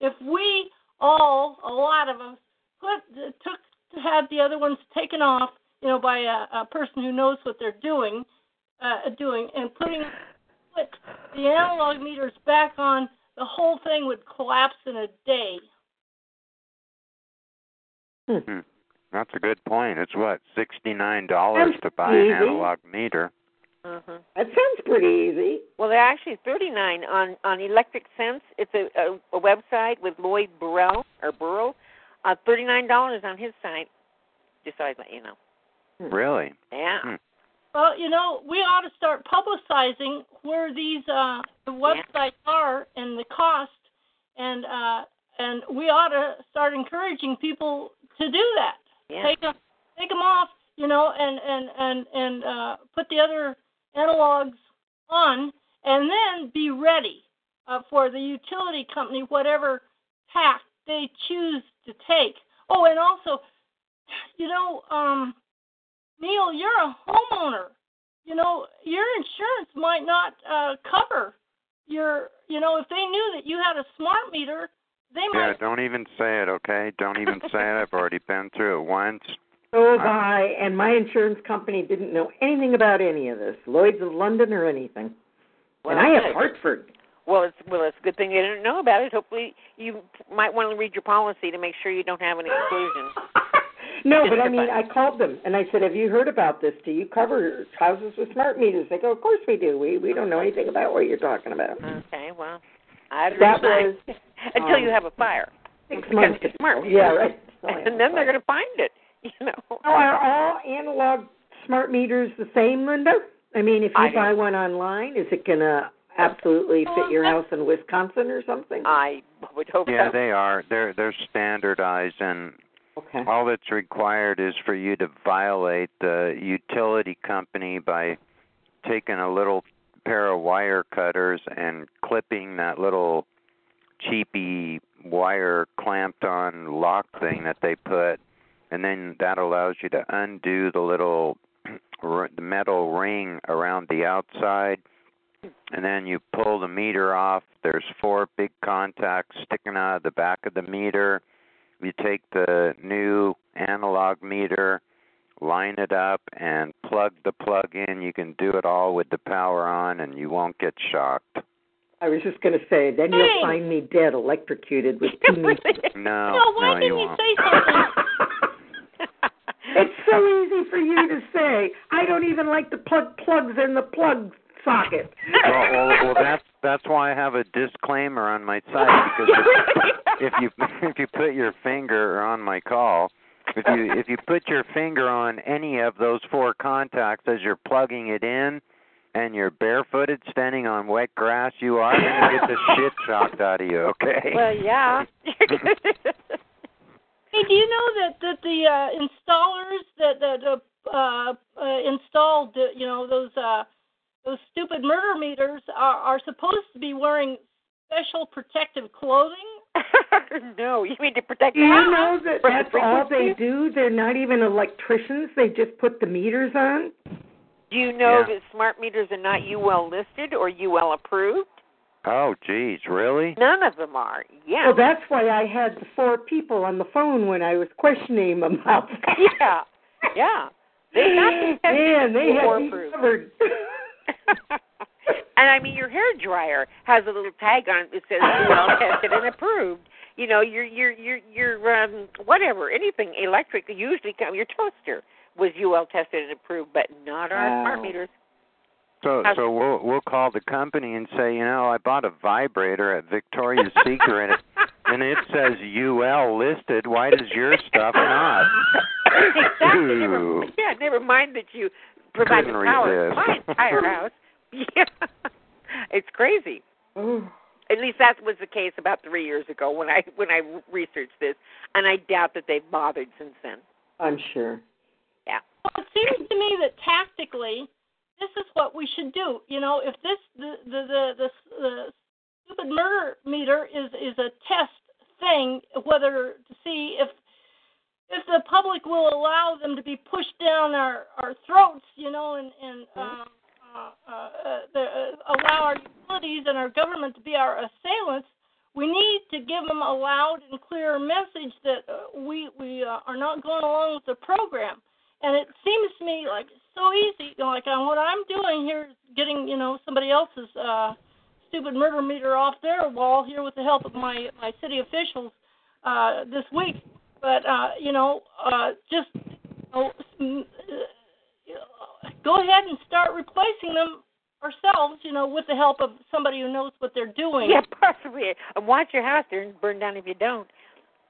if we all a lot of us put took had the other ones taken off, you know, by a, a person who knows what they're doing, uh, doing, and putting put the analog meters back on, the whole thing would collapse in a day.
Hmm. That's a good point. It's what sixty nine dollars to buy an analog meter.
Mm-hmm.
That sounds pretty easy.
Well, they're actually 39 on on Electric Sense. It's a, a, a website with Lloyd Burrell or Burrell. Uh, $39 on his site. Just so I let you know.
Really?
Yeah.
Hmm.
Well, you know, we ought to start publicizing where these uh, the websites are and the cost, and uh, and we ought to start encouraging people to do that.
Yeah.
Take them, take them off, you know, and and and and uh, put the other analogs on, and then be ready uh, for the utility company, whatever tack they choose to take. Oh, and also, you know, um, Neil, you're a homeowner. You know, your insurance might not uh, cover your. You know, if they knew that you had a smart meter, they
Yeah,
might.
don't even say it, okay? Don't even say it. I've already been through it once.
So have I, and my insurance company didn't know anything about any of this, Lloyd's of London or anything.
Well,
and I have. Hartford.
Well, it's well, it's a good thing you didn't know about it. Hopefully, you might want to read your policy to make sure you don't have any exclusions.
No, but I mean, I called them and I said, "Have you heard about this? Do you cover houses with smart meters?" They go, "Of course we do. We we don't know anything about what you're talking about."
Okay, well, I
That was
until
um,
you have a fire.
six months
smart.
Yeah, right.
And then they're going to find it. You know.
Oh, are all analog smart meters the same, Linda? I mean, if you
I
buy one online, is it going to absolutely fit your house in Wisconsin or something?
I would hope
Yeah,
so.
they are. They're they're standardized, and
okay.
all that's required is for you to violate the utility company by taking a little pair of wire cutters and clipping that little cheapy wire clamped on lock thing that they put and then that allows you to undo the little the metal ring around the outside and then you pull the meter off there's four big contacts sticking out of the back of the meter you take the new analog meter line it up and plug the plug in you can do it all with the power on and you won't get shocked
I was just going to say, then
Hey.
you'll find me dead, electrocuted with two meters.
no
No, why
no
didn't
you
you
won't
say something?
it's so easy for you to say. I don't even like to plug plugs in the plug socket.
well, well, well, that's that's why I have a disclaimer on my site because if, if you if you put your finger on my call, if you if you put your finger on any of those four contacts as you're plugging it in, and you're barefooted standing on wet grass, you are going to get the shit shocked out of you. Okay.
Well, yeah.
Hey, do you know that that the uh, installers that that uh, uh, uh, installed uh, you know those uh, those stupid murder meters are are supposed to be wearing special protective clothing?
no, you mean to protect
Do you
the
know that
from the
that's all they do? They're not even electricians. They just put the meters on.
Do you know
Yeah.
that smart meters are not UL listed or UL approved?
Oh, geez, really?
None of them are. Yeah.
Well, that's why I had the four people on the phone when I was questioning them about that.
yeah. Yeah. They have to have
Man, they had
UL
me covered.
and I mean, your hair dryer has a little tag on it that says UL tested and approved. You know, your your your your um whatever, anything electric usually come your toaster was UL tested and approved, but not our
Wow.
smart meters.
So
How's-
so we'll we'll call the company and say, you know, I bought a vibrator at Victoria's Secret and it says UL listed. Why does your stuff not?
exactly. Never, yeah, never mind that you provide the
Couldn't
power to my entire house. Yeah, it's crazy. At least that was the case about three years ago when I when I researched this, and I doubt that they've bothered since then.
I'm sure.
Yeah.
Well, it seems to me that tactically, this is what we should do. You know, if this the the the, the, the stupid murder meter is is a test thing, whether to see if if the public will allow them to be pushed down our our throats, you know, and and uh, uh, uh, the, uh, allow our utilities and our government to be our assailants. We need to give them a loud and clear message that uh, we we uh, are not going along with the program. And it seems to me like so easy. Like uh, what I'm doing here is getting you know somebody else's uh, stupid murder meter off their wall here with the help of my my city officials uh, this week. But uh, you know, uh, just you know, mm, go ahead and start replacing them ourselves. You know, with the help of somebody who knows what they're doing.
Yeah, possibly. Watch your house there and burn down if you don't.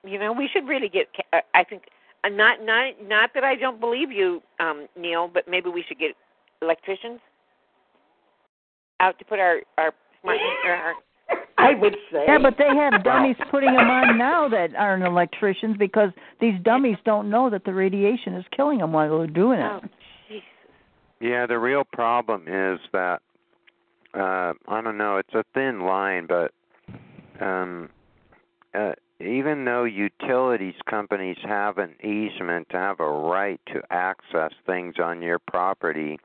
You know, we should really get. uh, I think uh, not not not that I don't believe you, um, Neil, but maybe we should get electricians out to put our our smart or our
I would say.
Yeah, but they have dummies putting them on now that aren't electricians because these dummies don't know that the radiation is killing them while they're doing it. oh.
Jesus.
Yeah, the real problem is that uh I don't know, it's a thin line, but um uh even though utilities companies have an easement to have a right to access things on your property,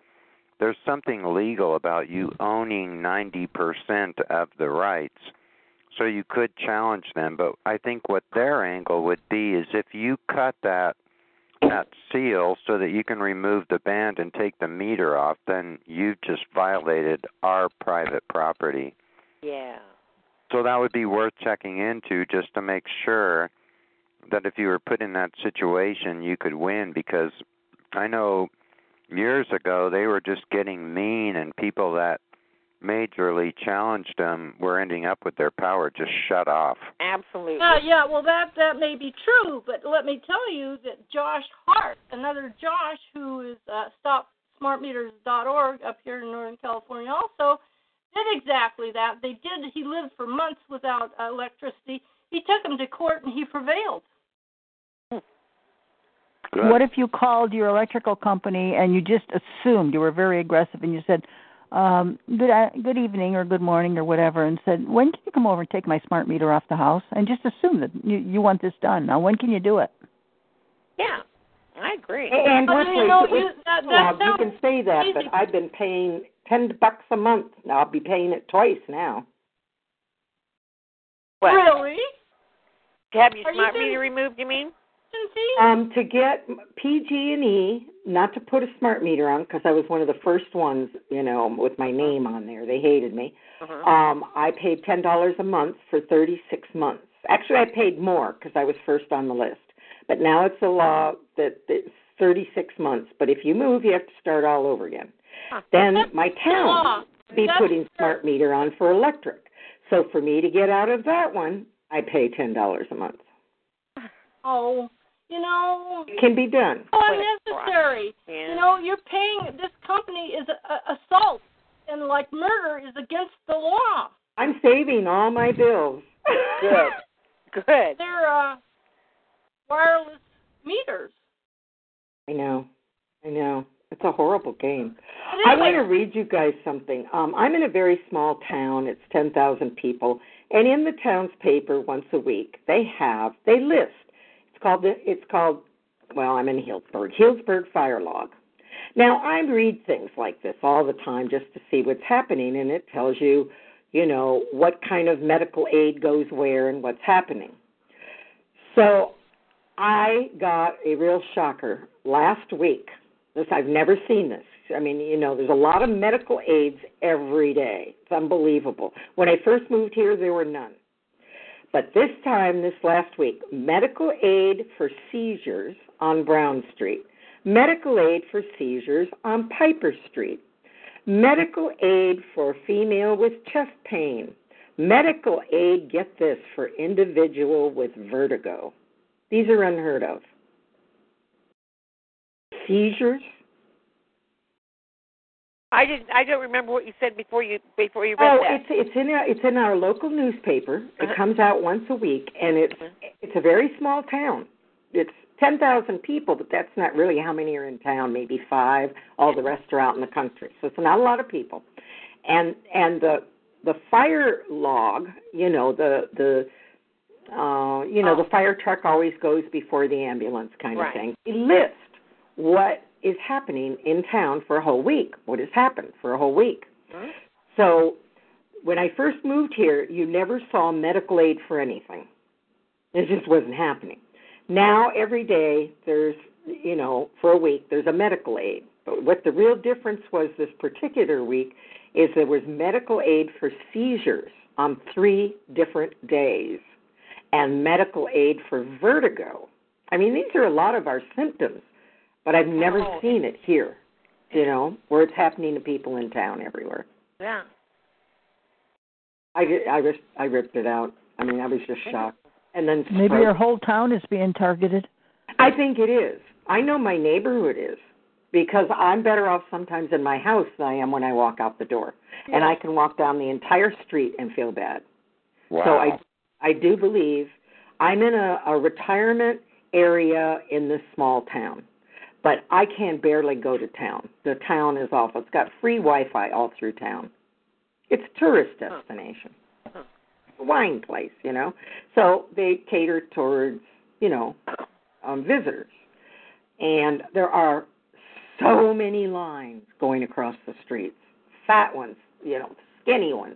there's something legal about you owning 90% of the rights. So you could challenge them, but I think what their angle would be is if you cut that that seal so that you can remove the band and take the meter off, then you've just violated our private property.
Yeah.
So that would be worth checking into just to make sure that if you were put in that situation, you could win because I know years ago they were just getting mean, and people that majorly challenged them were ending up with their power just shut off.
Absolutely.
Yeah, yeah. Well, that that may be true, but let me tell you that Josh Hart, another Josh, who is uh, StopSmartMeters.org up here in Northern California, also did exactly that. They did. He lived for months without uh, electricity. He took him to court and he prevailed.
Good.
What if you called your electrical company and you just assumed you were very aggressive and you said, um, "Good uh, good evening or good morning or whatever," and said, "When can you come over and take my smart meter off the house?" And just assume that you you want this done. Now, when can you do it?
Yeah, I agree.
And
But
Ripley,
you know,
with
you, that, that
you can say that,
easy.
but I've been paying ten bucks a month. Now I'll be paying it twice now.
What?
really.
To have your
Are
smart
doing-
meter removed, you mean?
Um, to get PG&E, not to put a smart meter on because I was one of the first ones, you know, with my name on there. They hated me.
Uh-huh.
Um, I paid ten dollars a month for thirty-six months. Actually, I paid more because I was first on the list. But now it's a law that it's thirty-six months. But if you move, you have to start all over again.
Huh.
Then my town
law.
would be putting smart meter on for electric. So for me to get out of that one, I pay ten dollars a month.
Oh, you know,
It can be done.
Oh,
What
unnecessary.
Yeah.
You know, you're paying. This company is a, a, assault, and like murder is against the law.
I'm saving all my bills.
Good. Good.
They're uh, wireless meters.
I know. I know. It's a horrible game. I want to read you guys something. Um, I'm in a very small town. It's 10,000 people, and in the town's paper once a week, they have they list. It's called the, it's called well, I'm in Healdsburg, Healdsburg Fire Log. Now, I read things like this all the time just to see what's happening, and it tells you, you know, what kind of medical aid goes where and what's happening. So, I got a real shocker last week. This I've never seen this. I mean, you know, there's a lot of medical aids every day. It's unbelievable. When I first moved here, there were none. But this time, this last week, medical aid for seizures on Brown Street, medical aid for seizures on Piper Street, medical aid for female with chest pain, medical aid, get this, for individual with vertigo. These are unheard of. Seizures,
I didn't. I don't remember what you said before you before you read
Oh,
that.
it's it's in our, it's in our local newspaper. It
Uh-huh.
comes out once a week, and it's it's a very small town. It's ten thousand people, but that's not really how many are in town. Maybe five. All the rest are out in the country, so it's not a lot of people. And and the the fire log, you know, the the uh, you know,
Oh.
the fire truck always goes before the ambulance kind of
Right.
thing. They list what is happening in town for a whole week. What has happened for a whole week.
Hmm?
So when I first moved here, you never saw medical aid for anything. It just wasn't happening. Now every day there's, you know, for a week there's a medical aid. But what the real difference was this particular week is there was medical aid for seizures on three different days and medical aid for vertigo. I mean, these are a lot of our symptoms, but I've never
Oh.
seen it here, you know, where it's happening to people in town everywhere.
Yeah.
I, I, just, I ripped it out. I mean, I was just shocked. And then
Maybe
stroke.
your whole town is being targeted.
I think it is. I know my neighborhood is because I'm better off sometimes in my house than I am when I walk out the door. And I can walk down the entire street and feel bad.
Wow.
So I I do believe I'm in a, a retirement area in this small town. But I can barely go to town. The town is awful. It's got free Wi Fi all through town. It's a tourist destination.
Huh.
Wine place, you know. So they cater towards, you know, um, visitors. And there are so many lines going across the streets. Fat ones, you know, skinny ones.